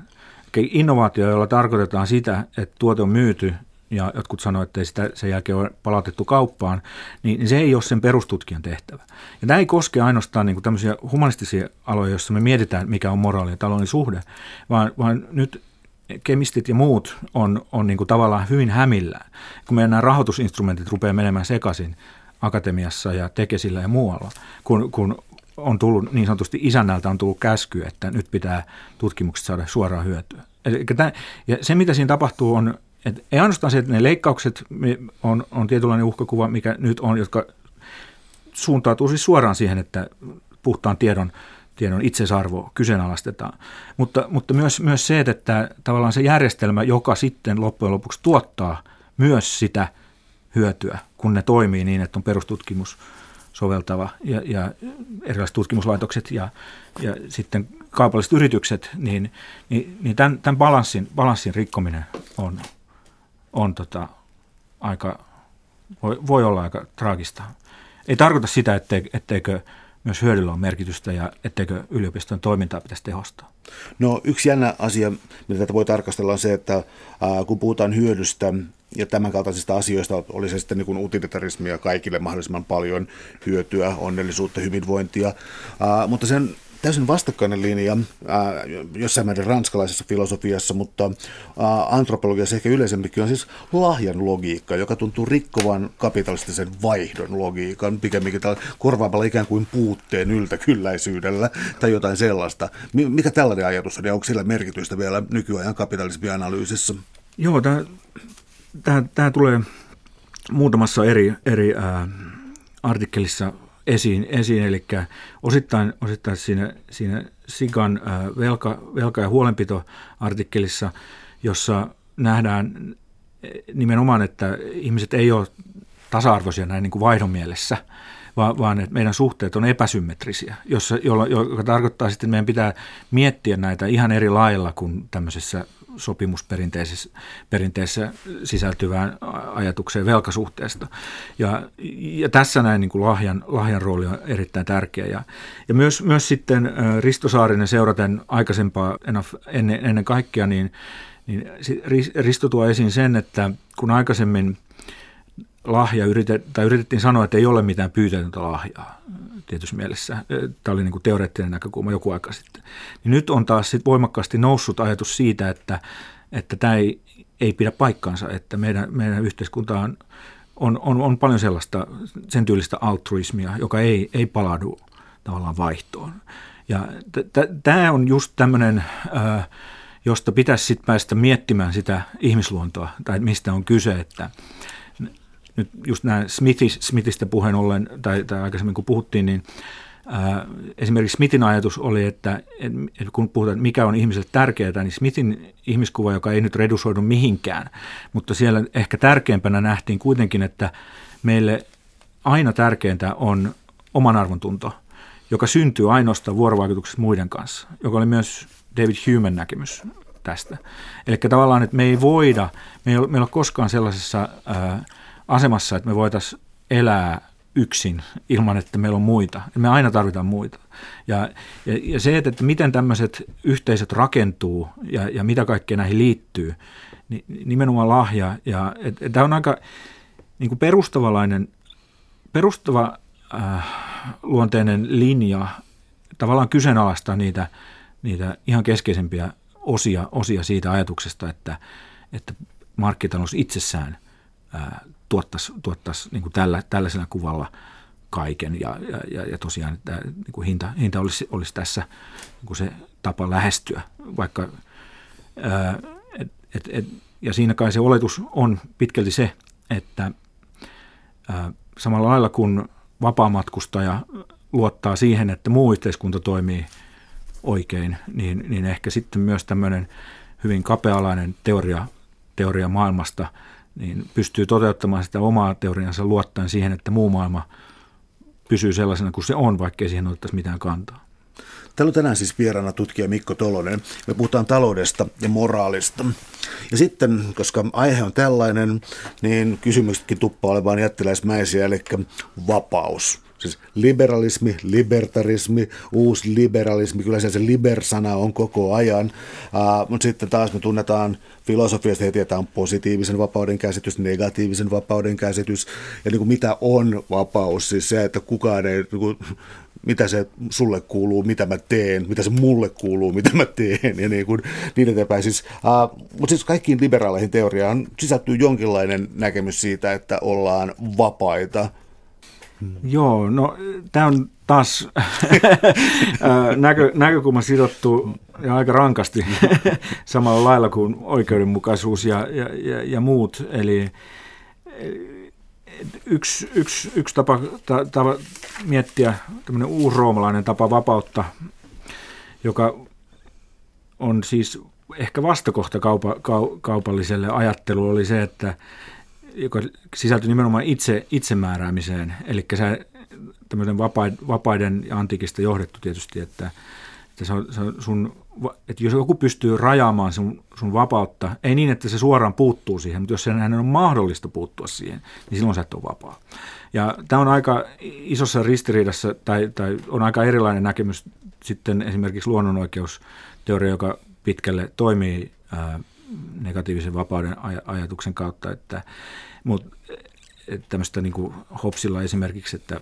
Eli innovaatio, jolla tarkoitetaan sitä, että tuote on myyty ja jotkut sanoivat, että ei sitä sen jälkeen ole palautettu kauppaan, niin, niin se ei ole sen perustutkijan tehtävä. Ja tämä ei koske ainoastaan niin kuin tämmöisiä humanistisia aloja, joissa me mietitään, mikä on moraali ja talouden suhde, vaan, vaan nyt kemistit ja muut on, on niin kuin tavallaan hyvin hämillään. Kun meidän nämä rahoitusinstrumentit rupeaa menemään sekaisin akatemiassa ja tekesillä ja muualla, kun, kun on tullut niin sanotusti isännältä on tullut käsky, että nyt pitää tutkimukset saada suoraan hyötyä. Eli tämän, ja se, mitä siinä tapahtuu, on, että ei ainoastaan se, että ne leikkaukset on, on tietynlainen uhkakuva, mikä nyt on, jotka suuntautuu siis suoraan siihen, että puhtaan tiedon, tiedon itsesarvo kyseenalaistetaan. Mutta, mutta myös, myös se, että tavallaan se järjestelmä, joka sitten loppujen lopuksi tuottaa myös sitä hyötyä, kun ne toimii niin, että on perustutkimus – soveltava ja, ja erilaiset tutkimuslaitokset ja, ja sitten kaupalliset yritykset, niin, niin, niin tämän, tämän balanssin, balanssin rikkominen on, on tota, aika, voi, voi olla aika traagista. Ei tarkoita sitä, ettei, etteikö myös hyödyllä on merkitystä ja etteikö yliopiston toimintaa pitäisi tehostaa. No yksi jännä asia, mitä tätä voi tarkastella on se, että ää, kun puhutaan hyödystä, ja tämän kaltaisista asioista oli se sitten niin utilitarismia kaikille mahdollisimman paljon hyötyä, onnellisuutta, hyvinvointia, uh, mutta sen täysin vastakkainen linja äh, jossain määrin ranskalaisessa filosofiassa, mutta äh, antropologiassa ehkä yleisemminkin on siis lahjan logiikka, joka tuntuu rikkovan kapitalistisen vaihdon logiikan, pikemminkin korvaamalla ikään kuin puutteen yltäkylläisyydellä tai jotain sellaista. Mikä tällainen ajatus on ja onko sillä merkitystä vielä nykyajan kapitalismianalyysissä? Joo, tämä tämä tulee muutamassa eri, eri ää, artikkelissa esiin, esiin. Eli osittain, osittain siinä, siinä Sigan velka, velka- ja huolenpito-artikkelissa, jossa nähdään nimenomaan, että ihmiset ei ole tasa-arvoisia näin niin kuin vaihdon mielessä, vaan, vaan että meidän suhteet on epäsymmetrisiä, jossa, jolla, joka tarkoittaa sitten, että meidän pitää miettiä näitä ihan eri lailla kuin tämmöisessä sopimusperinteessä sisältyvään ajatukseen velkasuhteesta. Ja, ja tässä näin niin kuin lahjan, lahjan rooli on erittäin tärkeä. Ja, ja myös, myös sitten Risto Saarinen seuraten aikaisempaa ennen, ennen kaikkea, niin, niin Risto tuo esiin sen, että kun aikaisemmin lahja yritet, tai yritettiin sanoa, että ei ole mitään pyytätöntä lahjaa tietyssä mielessä. Tämä oli niin kuin teoreettinen näkökulma joku aika sitten. Niin nyt on taas sit voimakkaasti noussut ajatus siitä, että, että tämä ei, ei pidä paikkaansa, että meidän, meidän yhteiskunta on, on, on, on paljon sellaista sen tyylistä altruismia, joka ei, ei palaudu tavallaan vaihtoon. Ja tämä on just tämmöinen, josta pitäisi sitten päästä miettimään sitä ihmisluontoa, tai mistä on kyse, että nyt just nämä Smithis, Smithistä puheen ollen, tai, tai aikaisemmin kun puhuttiin, niin ää, esimerkiksi Smithin ajatus oli, että, että kun puhutaan, mikä on ihmiselle tärkeää, niin Smithin ihmiskuva, joka ei nyt redusoidu mihinkään, mutta siellä ehkä tärkeimpänä nähtiin kuitenkin, että meille aina tärkeintä on oman arvontunto, joka syntyy ainoastaan vuorovaikutuksessa muiden kanssa, joka oli myös David Human näkemys tästä. Eli tavallaan, että me ei voida, me ei ole, me ei ole koskaan sellaisessa ää, asemassa, että me voitaisiin elää yksin ilman, että meillä on muita. Me aina tarvitaan muita. Ja, ja, ja se, että, miten tämmöiset yhteisöt rakentuu ja, ja mitä kaikkea näihin liittyy, niin nimenomaan lahja. Ja, et, et, tämä on aika niin kuin perustavalainen, perustava äh, luonteinen linja tavallaan kyseenalaistaa niitä, niitä ihan keskeisempiä osia, osia siitä ajatuksesta, että, että markkitalous itsessään ää, tuottaisi, tuottaisi niin kuin tällä, tällaisella kuvalla kaiken. Ja, ja, ja tosiaan että niin kuin hinta, hinta olisi, olisi tässä niin kuin se tapa lähestyä, vaikka et, et, et, ja siinä kai se oletus on pitkälti se, että ää, samalla lailla kun vapaamatkustaja luottaa siihen, että muu yhteiskunta toimii oikein, niin, niin ehkä sitten myös tämmöinen hyvin kapealainen teoria, teoria maailmasta niin pystyy toteuttamaan sitä omaa teoriansa luottaen siihen, että muu maailma pysyy sellaisena kuin se on, vaikkei siihen otettaisi mitään kantaa. Täällä on tänään siis vieraana tutkija Mikko Tolonen. Me puhutaan taloudesta ja moraalista. Ja sitten, koska aihe on tällainen, niin kysymyksetkin tuppaa olemaan jättiläismäisiä, eli vapaus. Siis liberalismi, libertarismi, uusi liberalismi, kyllä se, se liber-sana on koko ajan. Uh, mutta sitten taas me tunnetaan filosofiasta heti, että on positiivisen vapauden käsitys, negatiivisen vapauden käsitys. Ja niin kuin mitä on vapaus, siis se, että kukaan ei, niin kuin, mitä se sulle kuuluu, mitä mä teen, mitä se mulle kuuluu, mitä mä teen ja niin, kuin, niin eteenpäin. Siis, uh, mutta siis kaikkiin liberaaleihin teoriaan sisältyy jonkinlainen näkemys siitä, että ollaan vapaita. Hmm. Joo, no tämä on taas näkö, näkökulma sidottu ja aika rankasti samalla lailla kuin oikeudenmukaisuus ja, ja, ja, ja muut. Eli yksi, yksi, yksi tapa, ta, tapa miettiä, tämmöinen uusroomalainen tapa vapautta, joka on siis ehkä vastakohta kaupa, kau, kaupalliselle ajattelulle, oli se, että joka sisältyi nimenomaan itse, itsemääräämiseen. Eli se tämmöinen vapaiden ja antiikista johdettu tietysti, että, että, se on, se on sun, että jos joku pystyy rajaamaan sun, sun vapautta, ei niin, että se suoraan puuttuu siihen, mutta jos sen hänen on mahdollista puuttua siihen, niin silloin sä et ole vapaa. Ja tämä on aika isossa ristiriidassa, tai, tai on aika erilainen näkemys sitten esimerkiksi luonnonoikeusteoria, joka pitkälle toimii ää, negatiivisen vapauden aj- ajatuksen kautta, että, mutta tämmöistä niin kuin Hopsilla esimerkiksi, että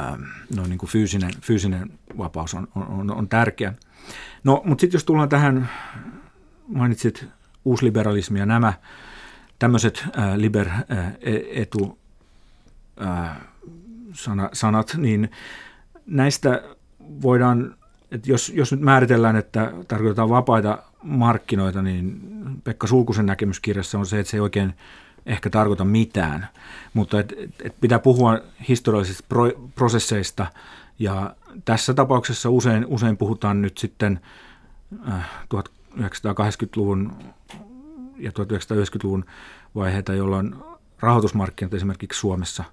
ähm, no, niin kuin fyysinen, fyysinen vapaus on, on, on tärkeä. No, mutta sitten jos tullaan tähän, mainitsit uusliberalismi ja nämä tämmöiset äh, liber-etu äh, äh, sana, sanat, niin näistä voidaan, että jos, jos nyt määritellään, että tarkoitetaan vapaita markkinoita, niin Pekka Sulkusen näkemyskirjassa on se, että se ei oikein ehkä tarkoita mitään, mutta et, et pitää puhua historiallisista pro, prosesseista. Ja tässä tapauksessa usein, usein puhutaan nyt sitten äh, 1980-luvun ja 1990-luvun vaiheita, jolloin rahoitusmarkkinat esimerkiksi Suomessa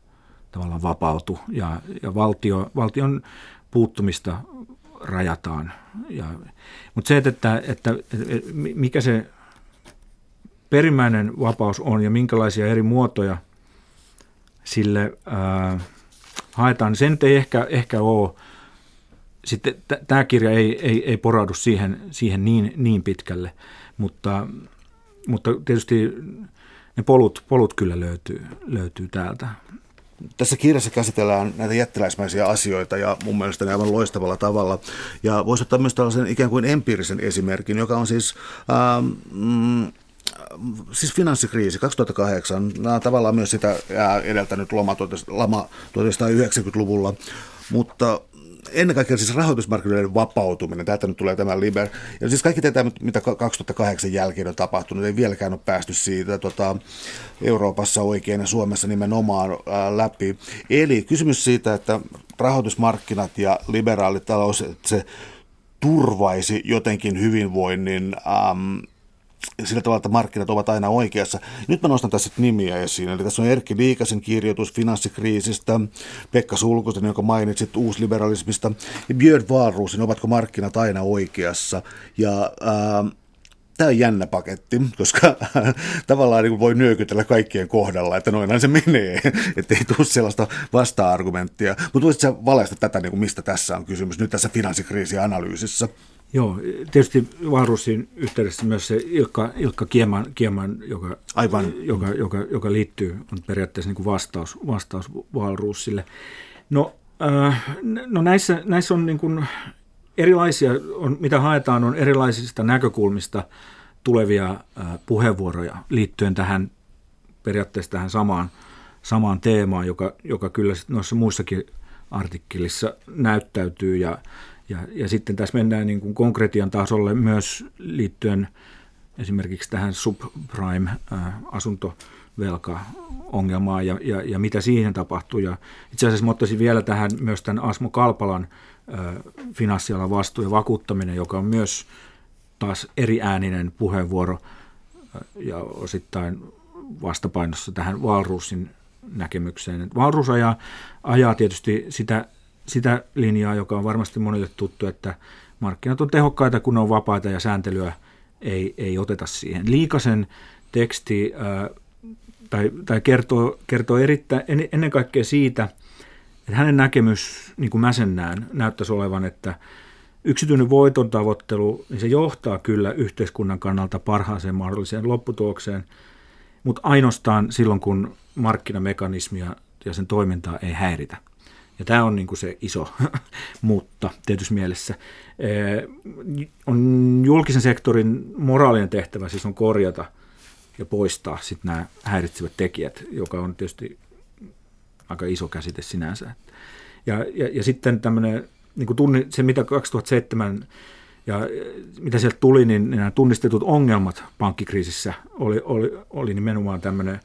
tavallaan vapautu. Ja, ja valtio, valtion puuttumista rajataan. Ja, mutta se, että, että, että mikä se perimmäinen vapaus on ja minkälaisia eri muotoja sille ää, haetaan, sen ei ehkä, ehkä ole. Sitten t- tämä kirja ei, ei, ei poraudu siihen, siihen niin, niin pitkälle, mutta, mutta tietysti ne polut, polut kyllä löytyy, löytyy täältä. Tässä kirjassa käsitellään näitä jättiläismäisiä asioita ja mun mielestä ne aivan loistavalla tavalla. Ja voisi ottaa myös tällaisen ikään kuin empiirisen esimerkin, joka on siis ähm, siis finanssikriisi 2008, nämä on tavallaan myös sitä edeltänyt lama 1990-luvulla, mutta ennen kaikkea siis rahoitusmarkkinoiden vapautuminen, täältä nyt tulee tämä Liber, ja siis kaikki tätä, mitä 2008 jälkeen on tapahtunut, ei vieläkään ole päästy siitä tota, Euroopassa oikein ja Suomessa nimenomaan ää, läpi. Eli kysymys siitä, että rahoitusmarkkinat ja liberaalitalous, että se turvaisi jotenkin hyvinvoinnin äm, sillä tavalla, että markkinat ovat aina oikeassa. Nyt mä nostan tässä nimiä esiin. Eli tässä on Erkki Liikasen kirjoitus finanssikriisistä, Pekka Sulkosen, jonka mainitsit uusliberalismista, ja Björn Wahlroosin, ovatko markkinat aina oikeassa. Ja ää, tämä on jännä paketti, koska tavallaan niin voi nyökytellä kaikkien kohdalla, että noinhan se menee, että ei tule sellaista vasta-argumenttia. Mutta voisitko valaista tätä, niin kuin mistä tässä on kysymys nyt tässä finanssikriisianalyysissä? Joo, tietysti Vaarusin yhteydessä myös se Ilkka, Ilkka Kieman, Kieman joka, Aivan. Joka, joka, joka liittyy, on periaatteessa niin kuin vastaus, vastaus Vaalruusille. No, äh, no näissä, näissä on niin kuin erilaisia, on, mitä haetaan, on erilaisista näkökulmista tulevia äh, puheenvuoroja liittyen tähän periaatteessa tähän samaan, samaan teemaan, joka, joka kyllä noissa muissakin artikkelissa näyttäytyy ja, Ja, ja sitten tässä mennään niin kuin konkretian tasolle myös liittyen esimerkiksi tähän subprime-asuntovelka-ongelmaan ja, ja, ja mitä siihen tapahtuu. Ja itse asiassa ottaisin vielä tähän myös tämän Asmo Kalpalan finanssialan vastuu ja vakuuttaminen, joka on myös taas eriääninen puheenvuoro ja osittain vastapainossa tähän Valruusin näkemykseen. Valruus ajaa, ajaa tietysti sitä, sitä linjaa, joka on varmasti monille tuttu, että markkinat on tehokkaita, kun on vapaita ja sääntelyä ei, ei oteta siihen. Liikasen teksti ää, tai, tai kertoo, kertoo erittäin, ennen kaikkea siitä, että hänen näkemys, niin kuin mä sen näen, näyttäisi olevan, että yksityinen voiton tavoittelu, niin se johtaa kyllä yhteiskunnan kannalta parhaaseen mahdolliseen lopputulokseen, mutta ainoastaan silloin, kun markkinamekanismia ja sen toimintaa ei häiritä. Ja tämä on niin kuin se iso mutta tietyssä mielessä. On julkisen sektorin moraalinen tehtävä siis on korjata ja poistaa sitten nämä häiritsevät tekijät, joka on tietysti aika iso käsite sinänsä. Ja, ja, ja sitten tämmöinen, niin kuin tunni, se mitä 2007 ja mitä sieltä tuli, niin nämä tunnistetut ongelmat pankkikriisissä oli, oli, oli nimenomaan tämmöinen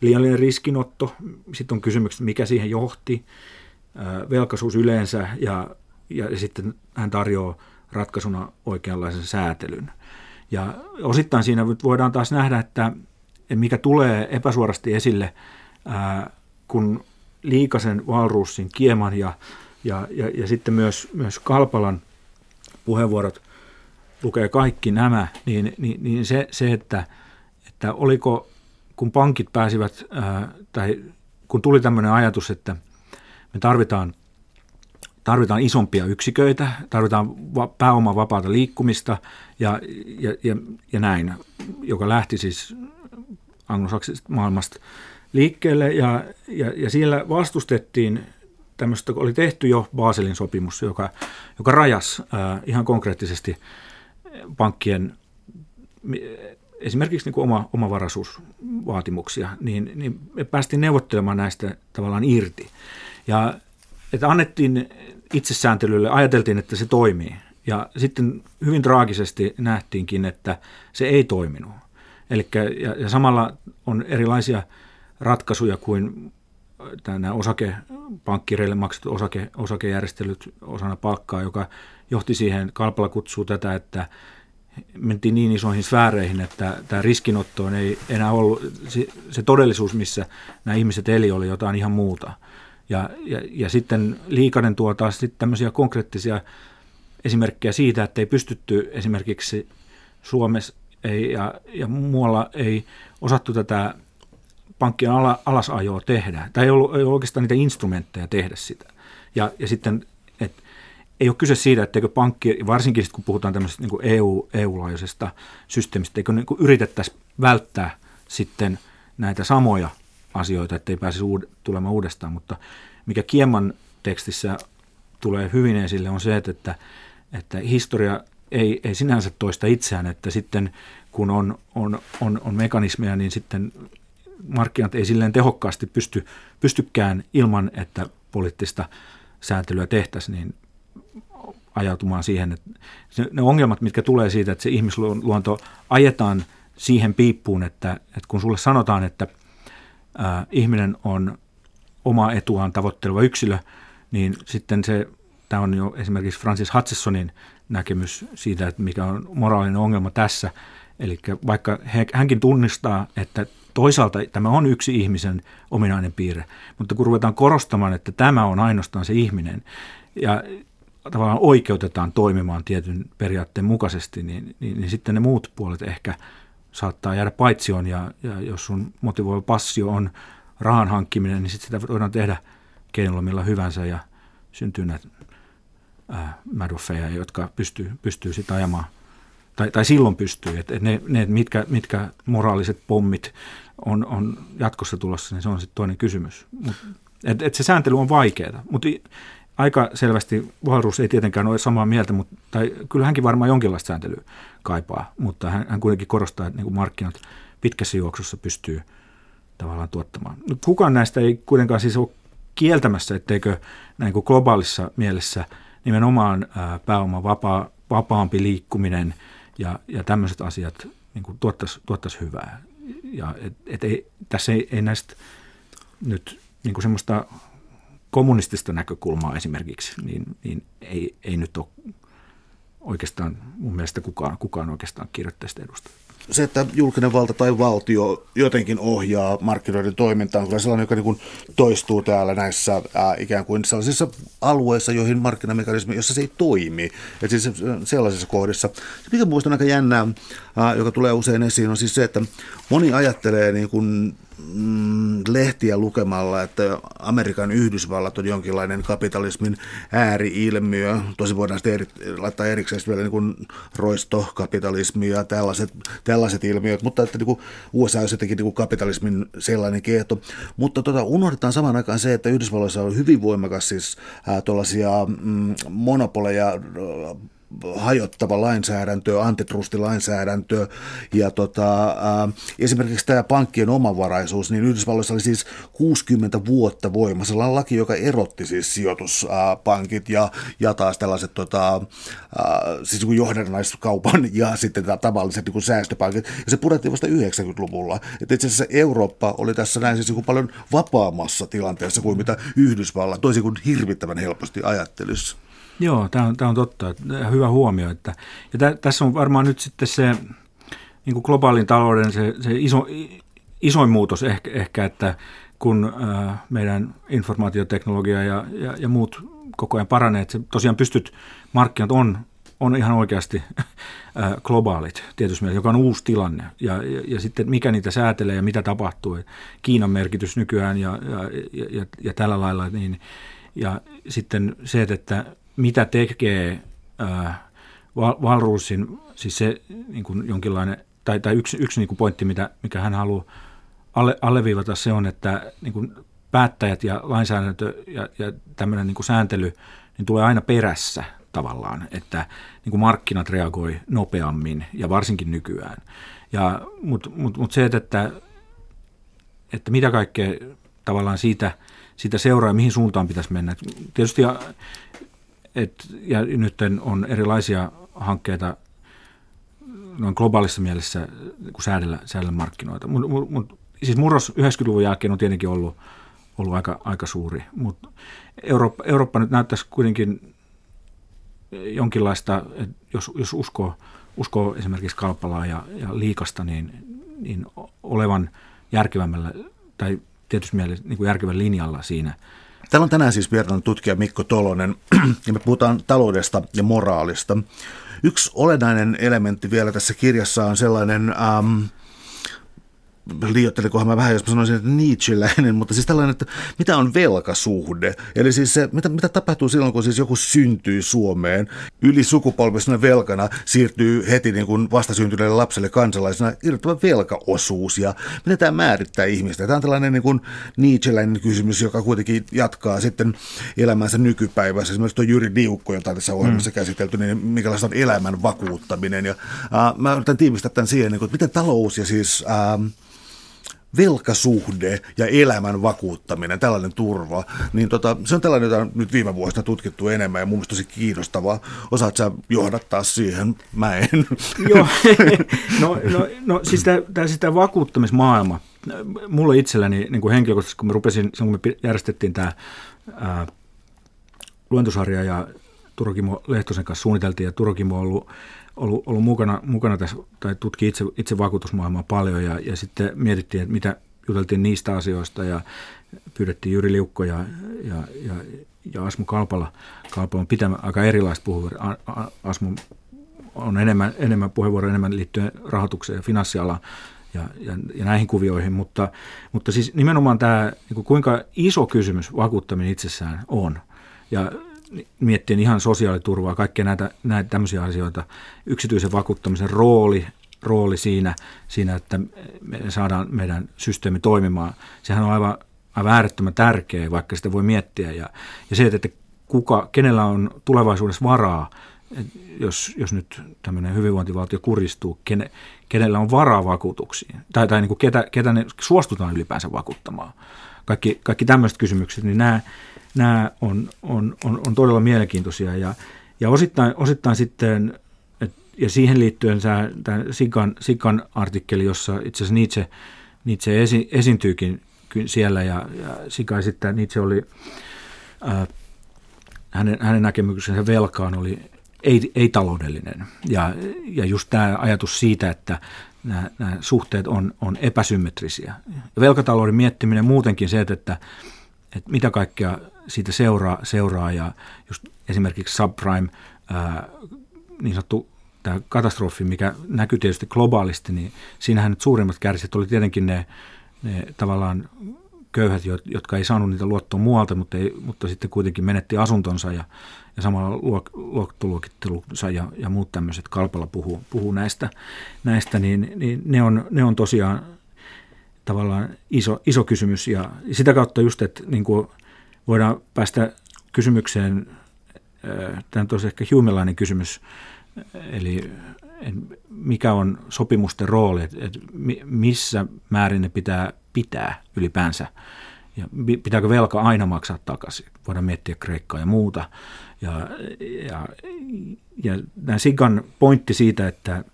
liiallinen riskinotto. Sitten on kysymys, mikä siihen johti, velkaisuus yleensä ja, ja sitten hän tarjoaa ratkaisuna oikeanlaisen säätelyn. Ja osittain siinä voidaan taas nähdä, että mikä tulee epäsuorasti esille, kun Liikasen, Valruussin, Kieman ja, ja, ja, ja sitten myös, myös Kalpalan puheenvuorot lukee kaikki nämä, niin, niin, niin se, se että, että oliko, kun pankit pääsivät, ää, tai kun tuli tämmöinen ajatus, että me tarvitaan, tarvitaan isompia yksiköitä, tarvitaan va, pääoman vapaata liikkumista ja, ja, ja, ja näin, joka lähti siis anglosaksisesta maailmasta liikkeelle ja, ja, ja siellä vastustettiin tämmöistä, oli tehty jo Baselin sopimus, joka, joka rajas äh, ihan konkreettisesti pankkien esimerkiksi niin kuin oma, omavaraisuusvaatimuksia, niin, niin me päästiin neuvottelemaan näistä tavallaan irti. Ja että annettiin itsesääntelylle, ajateltiin, että se toimii. Ja sitten hyvin traagisesti nähtiinkin, että se ei toiminut. Elikkä, ja, ja samalla on erilaisia ratkaisuja kuin nämä osakepankkireille maksetut osake, osakejärjestelyt osana palkkaa, joka johti siihen, Kalpala kutsuu tätä, että mentiin niin isoihin sfääreihin, että tämä riskinotto ei enää ollut, se, se todellisuus, missä nämä ihmiset eli, oli jotain ihan muuta. Ja, ja, ja sitten Liikanen tuo taas sitten tämmöisiä konkreettisia esimerkkejä siitä, että ei pystytty esimerkiksi Suomessa ei, ja, ja muualla ei osattu tätä pankkien alasajoa tehdä. Tai ei ollut, ei ollut oikeastaan niitä instrumentteja tehdä sitä. Ja, ja sitten, että ei ole kyse siitä, etteikö pankki, varsinkin sitten kun puhutaan tämmöisestä niin EU, EU-laajuisesta systeemistä, eikö niin yritettäisiin välttää sitten näitä samoja asioita, ettei pääsisi uud- tulemaan uudestaan. Mutta mikä Kieman tekstissä tulee hyvin esille on se, että, että historia ei, ei sinänsä toista itseään, että sitten kun on, on, on, on mekanismeja, niin sitten markkinat ei silleen tehokkaasti pysty, pystykään ilman, että poliittista sääntelyä tehtäisiin, niin ajautumaan siihen, että ne ongelmat, mitkä tulee siitä, että se ihmisluonto ajetaan siihen piippuun, että, että kun sulle sanotaan, että ää, ihminen on oma etuaan tavoitteleva yksilö, niin sitten se, tämä on jo esimerkiksi Francis Hutchesonin näkemys siitä, että mikä on moraalinen ongelma tässä, eli vaikka hänkin tunnistaa, että Toisaalta tämä on yksi ihmisen ominainen piirre, mutta kun ruvetaan korostamaan, että tämä on ainoastaan se ihminen ja tavallaan oikeutetaan toimimaan tietyn periaatteen mukaisesti, niin, niin, niin sitten ne muut puolet ehkä saattaa jäädä paitsioon ja, ja jos sun motivoiva passio on rahan hankkiminen, niin sitten sitä voidaan tehdä keinolla millä hyvänsä ja syntyy näitä Madoffeja, jotka pystyy, pystyy sitä ajamaan – tai, tai silloin pystyy, että ne, ne mitkä, mitkä moraaliset pommit on, on jatkossa tulossa, niin se on sitten toinen kysymys. Mut, et, et se sääntely on vaikeaa, mutta aika selvästi Valruus ei tietenkään ole samaa mieltä, mutta, tai kyllä hänkin varmaan jonkinlaista sääntelyä kaipaa, mutta hän, hän kuitenkin korostaa, että niin markkinat pitkässä juoksussa pystyy tavallaan tuottamaan. Kukaan näistä ei kuitenkaan siis ole kieltämässä, etteikö näin kuin globaalissa mielessä nimenomaan pääoman vapaa, vapaampi liikkuminen ja, ja tämmöiset asiat niin tuottaisi, tuottaisi hyvää. Ja et, et ei, tässä ei, ei näistä nyt niin kuin semmoista kommunistista näkökulmaa esimerkiksi, niin, niin ei, ei nyt ole oikeastaan mun mielestä kukaan, kukaan oikeastaan kirjoittajista edustaa se, että julkinen valta tai valtio jotenkin ohjaa markkinoiden toimintaa, on kyllä sellainen, joka niin toistuu täällä näissä ää, ikään kuin sellaisissa alueissa, joihin markkinamekanismi, jossa se ei toimi. Et siis sellaisissa kohdissa. Se, mikä minusta on aika jännää, ää, joka tulee usein esiin, on siis se, että moni ajattelee niin kuin mm, lehtiä lukemalla, että Amerikan Yhdysvallat on jonkinlainen kapitalismin ääriilmiö. Tosi voidaan sitten eri, laittaa erikseen vielä niin roistokapitalismi ja tällaiset, tällaiset ilmiöt, mutta että niin kuin USA on jotenkin niin kuin kapitalismin sellainen kehto. Mutta tota, unohdetaan saman aikaan se, että Yhdysvalloissa on hyvin voimakas siis äh, tuollaisia mm, monopoleja hajottava lainsäädäntö, antitrustilainsäädäntö ja tota, ä, esimerkiksi tämä pankkien omavaraisuus, niin Yhdysvalloissa oli siis 60 vuotta voimassa laki, joka erotti siis sijoituspankit ja, ja taas tällaiset tota, ä, siis niin johdannaiskaupan ja sitten tavalliset niin säästöpankit. Ja se purettiin vasta 90-luvulla. Et itse asiassa Eurooppa oli tässä näin siis niin paljon vapaamassa tilanteessa kuin mitä Yhdysvallat, toisin kuin hirvittävän helposti ajattelisi. Joo, tämä on, tämä on totta. Hyvä huomio. Että, ja tä, tässä on varmaan nyt sitten se niin kuin globaalin talouden se, se iso, isoin muutos ehkä, ehkä että kun äh, meidän informaatioteknologia ja, ja, ja muut koko ajan paranee, että se tosiaan pystyt, markkinat on, on ihan oikeasti äh, globaalit tietysti joka on uusi tilanne. Ja, ja, ja sitten mikä niitä säätelee ja mitä tapahtuu. Kiinan merkitys nykyään ja, ja, ja, ja tällä lailla. Niin, ja sitten se, että mitä tekee äh, Valruusin, siis se niin kuin jonkinlainen, tai, tai yksi, yksi niin kuin pointti, mitä, mikä hän haluaa alle, alleviivata, se on, että niin kuin päättäjät ja lainsäädäntö ja, ja tämmöinen niin kuin sääntely niin tulee aina perässä tavallaan, että niin kuin markkinat reagoi nopeammin ja varsinkin nykyään. Mutta mut, mut se, että, että mitä kaikkea tavallaan siitä, siitä seuraa mihin suuntaan pitäisi mennä. Tietysti et, ja nyt on erilaisia hankkeita noin globaalissa mielessä kun säädellä, säädellä markkinoita. Mut, mut, mut, siis murros 90-luvun jälkeen on tietenkin ollut, ollut aika, aika suuri, mutta Eurooppa, Eurooppa nyt näyttäisi kuitenkin jonkinlaista, jos, jos uskoo, uskoo esimerkiksi Kalpalaa ja, ja Liikasta, niin, niin olevan järkevämmällä tai tietysti mielessä niin kuin järkevän linjalla siinä – Täällä on tänään siis vieraana tutkija Mikko Tolonen ja me puhutaan taloudesta ja moraalista. Yksi olennainen elementti vielä tässä kirjassa on sellainen... Ähm, liioittelikohan mä vähän, jos mä sanoisin, että Nietzscheläinen, mutta siis tällainen, että mitä on velkasuhde? Eli siis se, mitä, mitä tapahtuu silloin, kun siis joku syntyy Suomeen, yli sukupolvisena velkana siirtyy heti niin kuin vastasyntyneelle lapselle kansalaisena irrottava velkaosuus, ja miten tämä määrittää ihmistä? Tämä on tällainen niin kuin Nietzscheläinen kysymys, joka kuitenkin jatkaa sitten elämänsä nykypäivässä. Esimerkiksi tuo Jyri Diukko, jota tässä ohjelmassa mm. käsitelty, niin minkälaista on elämän vakuuttaminen. Ja, äh, mä yritän tiivistää tämän siihen, niin kuin, että miten talous ja siis... Äh, velkasuhde ja elämän vakuuttaminen, tällainen turva, niin tota, se on tällainen, jota on nyt viime vuosina tutkittu enemmän ja mun mielestä tosi kiinnostavaa. Osaat sä johdattaa siihen? Mä en. Joo, no, no, no siis tämä siis vakuuttamismaailma, mulle itselläni niin kuin henkilökohtaisesti, kun mä rupesin, kun me järjestettiin tämä luentosarja ja Turokimo Lehtosen kanssa suunniteltiin ja Turokimo on ollut ollut, ollut mukana, mukana tässä, tai tutki itse, itse vakuutusmaailmaa paljon ja, ja sitten mietittiin, että mitä juteltiin niistä asioista ja pyydettiin Jyri Liukko ja, ja, ja, ja Asmu Kalpala. Kalpala on pitämä aika erilaista puheenvuoroa. Asmu on enemmän, enemmän puheenvuoroa enemmän liittyen rahoitukseen ja finanssialaan ja, ja, ja näihin kuvioihin, mutta, mutta siis nimenomaan tämä, niin kuinka iso kysymys vakuuttaminen itsessään on. Ja miettien ihan sosiaaliturvaa, kaikkia näitä, näitä tämmöisiä asioita, yksityisen vakuuttamisen rooli, rooli siinä, siinä, että me saadaan meidän systeemi toimimaan. Sehän on aivan, aivan äärettömän tärkeä, vaikka sitä voi miettiä. Ja, ja se, että kuka, kenellä on tulevaisuudessa varaa, jos, jos nyt tämmöinen hyvinvointivaltio kuristuu, kene, kenellä on varaa vakuutuksiin, tai, tai niin kuin ketä, ketä ne suostutaan ylipäänsä vakuuttamaan. Kaikki, kaikki tämmöiset kysymykset, niin nämä, nämä on, on, on, on todella mielenkiintoisia ja, ja osittain, osittain sitten, et, ja siihen liittyen tämä Sikan, Sikan artikkeli, jossa itse asiassa Nietzsche, Nietzsche esi, esiintyykin siellä ja, ja Sika esittää, Nietzsche oli, ää, hänen, hänen näkemyksensä velkaan oli ei, ei-taloudellinen. Ja, ja just tämä ajatus siitä, että nämä, nämä suhteet on, on epäsymmetrisiä. Ja velkatalouden miettiminen muutenkin se, että, että mitä kaikkea siitä seuraa, seuraa ja just esimerkiksi subprime, ää, niin sanottu tämä katastrofi, mikä näkyy tietysti globaalisti, niin siinähän nyt suurimmat kärsijät oli tietenkin ne, ne tavallaan köyhät, jotka ei saanut niitä luottoa muualta, mutta, ei, mutta sitten kuitenkin menetti asuntonsa ja, ja samalla luottoluokittelunsa ja, ja muut tämmöiset kalpalla puhuu, puhuu näistä, näistä niin, niin ne, on, ne on tosiaan tavallaan iso, iso kysymys ja sitä kautta just, että niin kuin voidaan päästä kysymykseen, tämä on ehkä huumelainen kysymys, eli mikä on sopimusten rooli, että missä määrin ne pitää pitää ylipäänsä ja pitääkö velka aina maksaa takaisin. Voidaan miettiä Kreikkaa ja muuta. Ja, ja, ja tämä Sigan pointti siitä, että,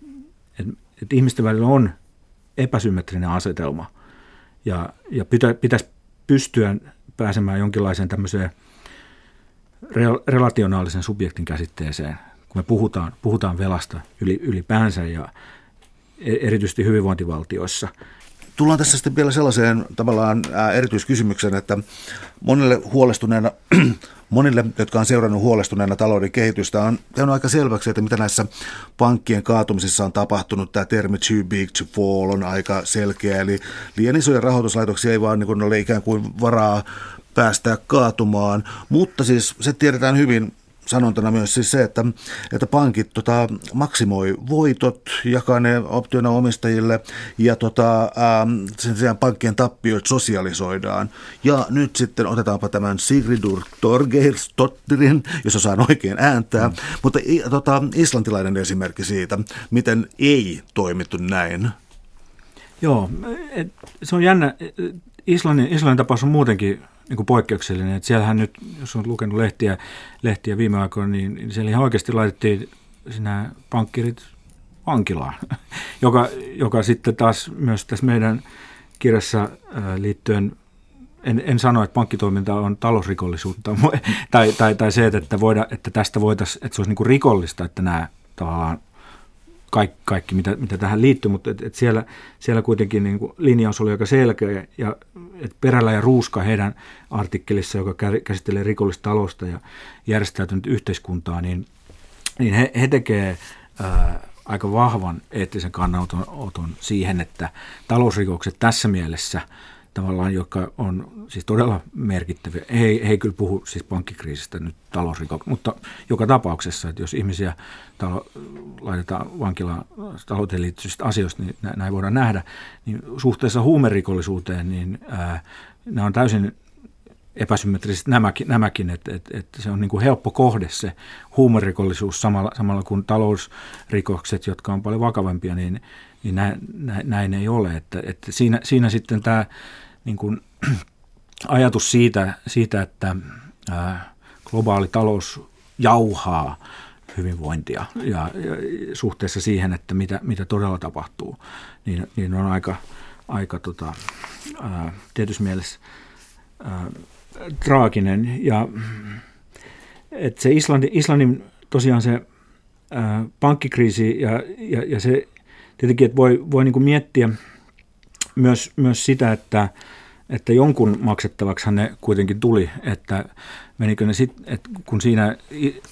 että, että ihmisten välillä on epäsymmetrinen asetelma ja, ja pitä, pitäisi pystyä pääsemään jonkinlaiseen tämmöiseen relationaalisen subjektin käsitteeseen, kun me puhutaan, puhutaan velasta ylipäänsä ja e-, erityisesti hyvinvointivaltioissa – Tullaan tässä sitten vielä sellaiseen tavallaan erityiskysymykseen, että monille huolestuneena, monille, jotka on seurannut huolestuneena talouden kehitystä, on käynyt aika selväksi, että mitä näissä pankkien kaatumisissa on tapahtunut. Tämä termi too big to fall on aika selkeä, eli liian isoja rahoituslaitoksia ei vaan niin ole ikään kuin varaa päästää kaatumaan, mutta siis se tiedetään hyvin sanontana myös siis se, että, että pankit tota, maksimoi voitot, jakaa ne optiona omistajille ja tota, ähm, sen sijaan pankkien tappioit sosialisoidaan. Ja nyt sitten otetaanpa tämän Sigridur Torgeirstottirin, jos osaan oikein ääntää, mm. mutta tota, islantilainen esimerkki siitä, miten ei toimittu näin. Joo, se on jännä. Islannin, Islannin tapaus on muutenkin niin kuin poikkeuksellinen. Että siellähän nyt, jos on lukenut lehtiä, lehtiä viime aikoina, niin, niin siellä ihan oikeasti laitettiin sinä pankkirit vankilaan, joka, joka sitten taas myös tässä meidän kirjassa liittyen en, en sano, että pankkitoiminta on talousrikollisuutta, tai, tai, tai se, että, voida, että tästä voitaisiin, että se olisi niin kuin rikollista, että nämä tavallaan kaikki, kaikki mitä, mitä tähän liittyy, mutta et, et siellä, siellä kuitenkin niin kuin linjaus oli aika selkeä ja et Perällä ja Ruuska heidän artikkelissa, joka käsittelee rikollista talousta ja järjestäytynyt yhteiskuntaa, niin, niin he, he tekevät aika vahvan eettisen kannanoton siihen, että talousrikokset tässä mielessä – tavallaan, jotka on siis todella merkittäviä. He, he ei kyllä puhu siis pankkikriisistä nyt talousrikoksista, mutta joka tapauksessa, että jos ihmisiä talo, laitetaan vankilaan talouteen liittyvistä asioista, niin näin voidaan nähdä, niin suhteessa huumerikollisuuteen, niin ää, nämä on täysin epäsymmetriset nämäkin, nämäkin että, että, että se on niin kuin helppo kohde se huumerikollisuus samalla, samalla kuin talousrikokset, jotka on paljon vakavampia, niin, niin näin, näin, näin ei ole. Että, että siinä, siinä sitten tämä niin kuin, ajatus siitä, siitä että ää, globaali talous jauhaa hyvinvointia ja, ja suhteessa siihen, että mitä, mitä todella tapahtuu, niin, niin on aika, aika tota, ää, tietysti mielessä ää, traaginen. Ja, että se Islanti, Islannin tosiaan se ää, pankkikriisi ja, ja, ja se tietenkin, että voi, voi niin miettiä myös, myös sitä, että että jonkun maksettavaksi ne kuitenkin tuli, että menikö ne sit, että kun siinä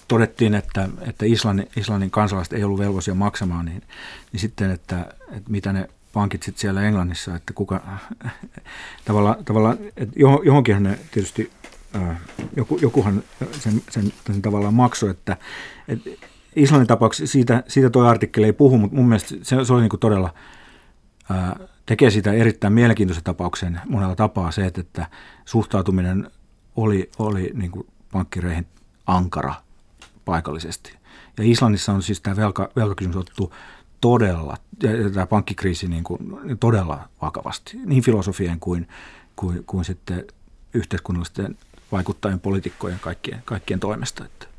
todettiin, että, että Islannin, Islannin kansalaiset ei ollut velvoisia maksamaan, niin, niin sitten, että, että mitä ne pankit sitten siellä Englannissa, että kuka tavallaan, tavalla, että johonkinhan ne tietysti, joku, jokuhan sen, sen, sen tavallaan maksoi, että, että Islannin tapauksessa siitä, siitä tuo artikkeli ei puhu, mutta mun mielestä se, se oli niin todella ää, tekee sitä erittäin mielenkiintoisen tapauksen monella tapaa se, että, että suhtautuminen oli, oli niin kuin pankkireihin ankara paikallisesti. Ja Islannissa on siis tämä velka, velkakysymys otettu todella, tämä pankkikriisi niin kuin, todella vakavasti, niin filosofien kuin, kuin, kuin sitten yhteiskunnallisten vaikuttajien, poliitikkojen kaikkien, kaikkien toimesta. Että.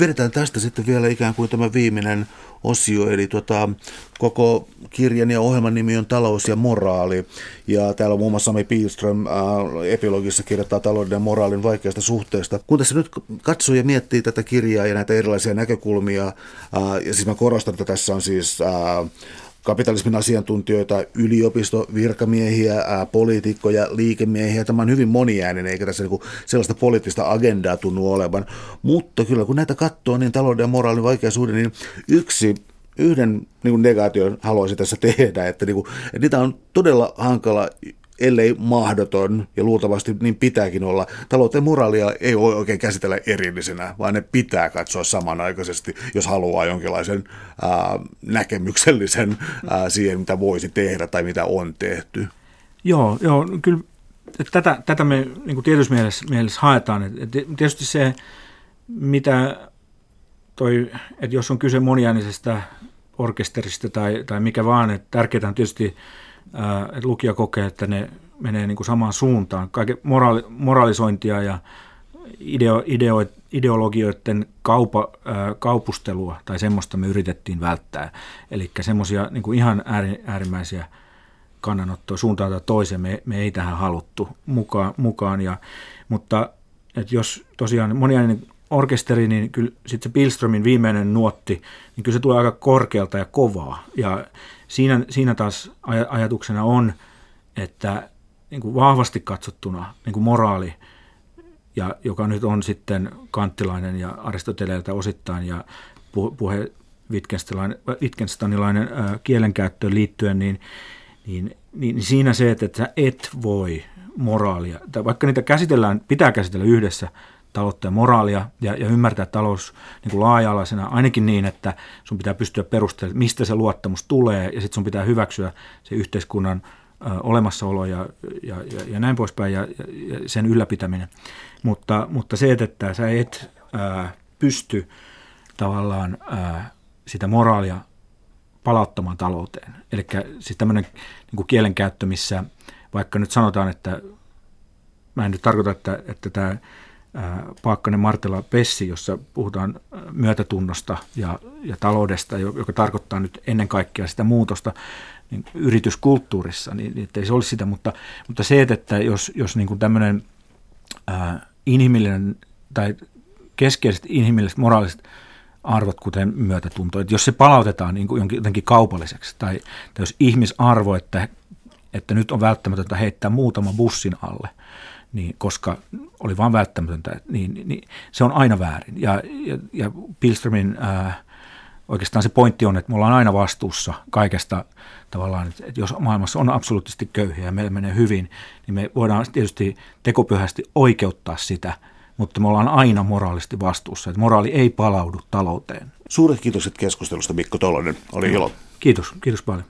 Vedetään tästä sitten vielä ikään kuin tämä viimeinen osio, eli tuota, koko kirjan ja ohjelman nimi on Talous ja moraali. Ja täällä muun muassa Sami Pilström äh, epilogissa kirjoittaa talouden ja moraalin vaikeasta suhteesta. Kun tässä nyt katsoo ja miettii tätä kirjaa ja näitä erilaisia näkökulmia, äh, ja siis mä korostan, että tässä on siis äh, kapitalismin asiantuntijoita, yliopistovirkamiehiä, poliitikkoja, liikemiehiä. Tämä on hyvin moniääninen, eikä tässä niinku sellaista poliittista agendaa tunnu olevan. Mutta kyllä kun näitä katsoo, niin talouden ja moraalin vaikea suhde, niin yksi yhden niin negaation haluaisin tässä tehdä, että, niin kuin, että niitä on todella hankala ellei mahdoton, ja luultavasti niin pitääkin olla. Talouteen moraalia ei voi oikein käsitellä erillisenä, vaan ne pitää katsoa samanaikaisesti, jos haluaa jonkinlaisen ää, näkemyksellisen ää, siihen, mitä voisi tehdä tai mitä on tehty. Joo, joo kyllä tätä, tätä me niin tietysti mielessä, mielessä haetaan. Et tietysti se, mitä toi, että jos on kyse moniäänisestä orkesterista tai, tai mikä vaan, että tärkeää on tietysti että lukija kokee, että ne menee niin kuin samaan suuntaan. Kaiken moraali, moralisointia ja ideo, ideo, ideologioiden kaupa, ää, kaupustelua tai semmoista me yritettiin välttää. Eli semmoisia niin ihan ääri, äärimmäisiä kannanottoja suuntaan tai toiseen me, me ei tähän haluttu mukaan. mukaan ja, mutta että jos tosiaan moniainen orkesteri, niin kyllä sitten se Pilströmin viimeinen nuotti, niin kyllä se tulee aika korkealta ja kovaa. Ja siinä, siinä taas ajatuksena on, että niin kuin vahvasti katsottuna niin kuin moraali, ja, joka nyt on sitten kanttilainen ja aristoteleilta osittain ja puhe Wittgensteinilainen kielenkäyttöön liittyen, niin, niin, niin siinä se, että sä et voi moraalia, tai vaikka niitä käsitellään, pitää käsitellä yhdessä, taloutta ja moraalia ja, ja ymmärtää talous niin kuin laaja-alaisena ainakin niin, että sun pitää pystyä perustelemaan, mistä se luottamus tulee ja sitten sun pitää hyväksyä se yhteiskunnan ö, olemassaolo ja, ja, ja, ja näin poispäin ja, ja sen ylläpitäminen. Mutta, mutta se, että sä et ö, pysty tavallaan ö, sitä moraalia palauttamaan talouteen. Eli siis tämmöinen niin kielenkäyttö, missä vaikka nyt sanotaan, että mä en nyt tarkoita, että, että tämä Paakkanen Martela Pessi, jossa puhutaan myötätunnosta ja, ja taloudesta, joka tarkoittaa nyt ennen kaikkea sitä muutosta niin yrityskulttuurissa, niin, niin ei se olisi sitä, mutta, mutta se, että jos, jos niin kuin tämmöinen ää, inhimillinen tai keskeiset inhimilliset moraaliset arvot, kuten myötätunto, että jos se palautetaan niin kuin jotenkin kaupalliseksi, tai, tai jos ihmisarvo, että, että nyt on välttämätöntä heittää muutama bussin alle, niin, koska oli vain välttämätöntä, niin, niin se on aina väärin. Ja, ja, ja Pilströmin ää, oikeastaan se pointti on, että me ollaan aina vastuussa kaikesta tavallaan, että jos maailmassa on absoluuttisesti köyhiä ja meillä menee hyvin, niin me voidaan tietysti tekopyhästi oikeuttaa sitä, mutta me ollaan aina moraalisesti vastuussa, että moraali ei palaudu talouteen. Suuret kiitokset keskustelusta Mikko Tolonen, oli ilo. Kiitos, kiitos paljon.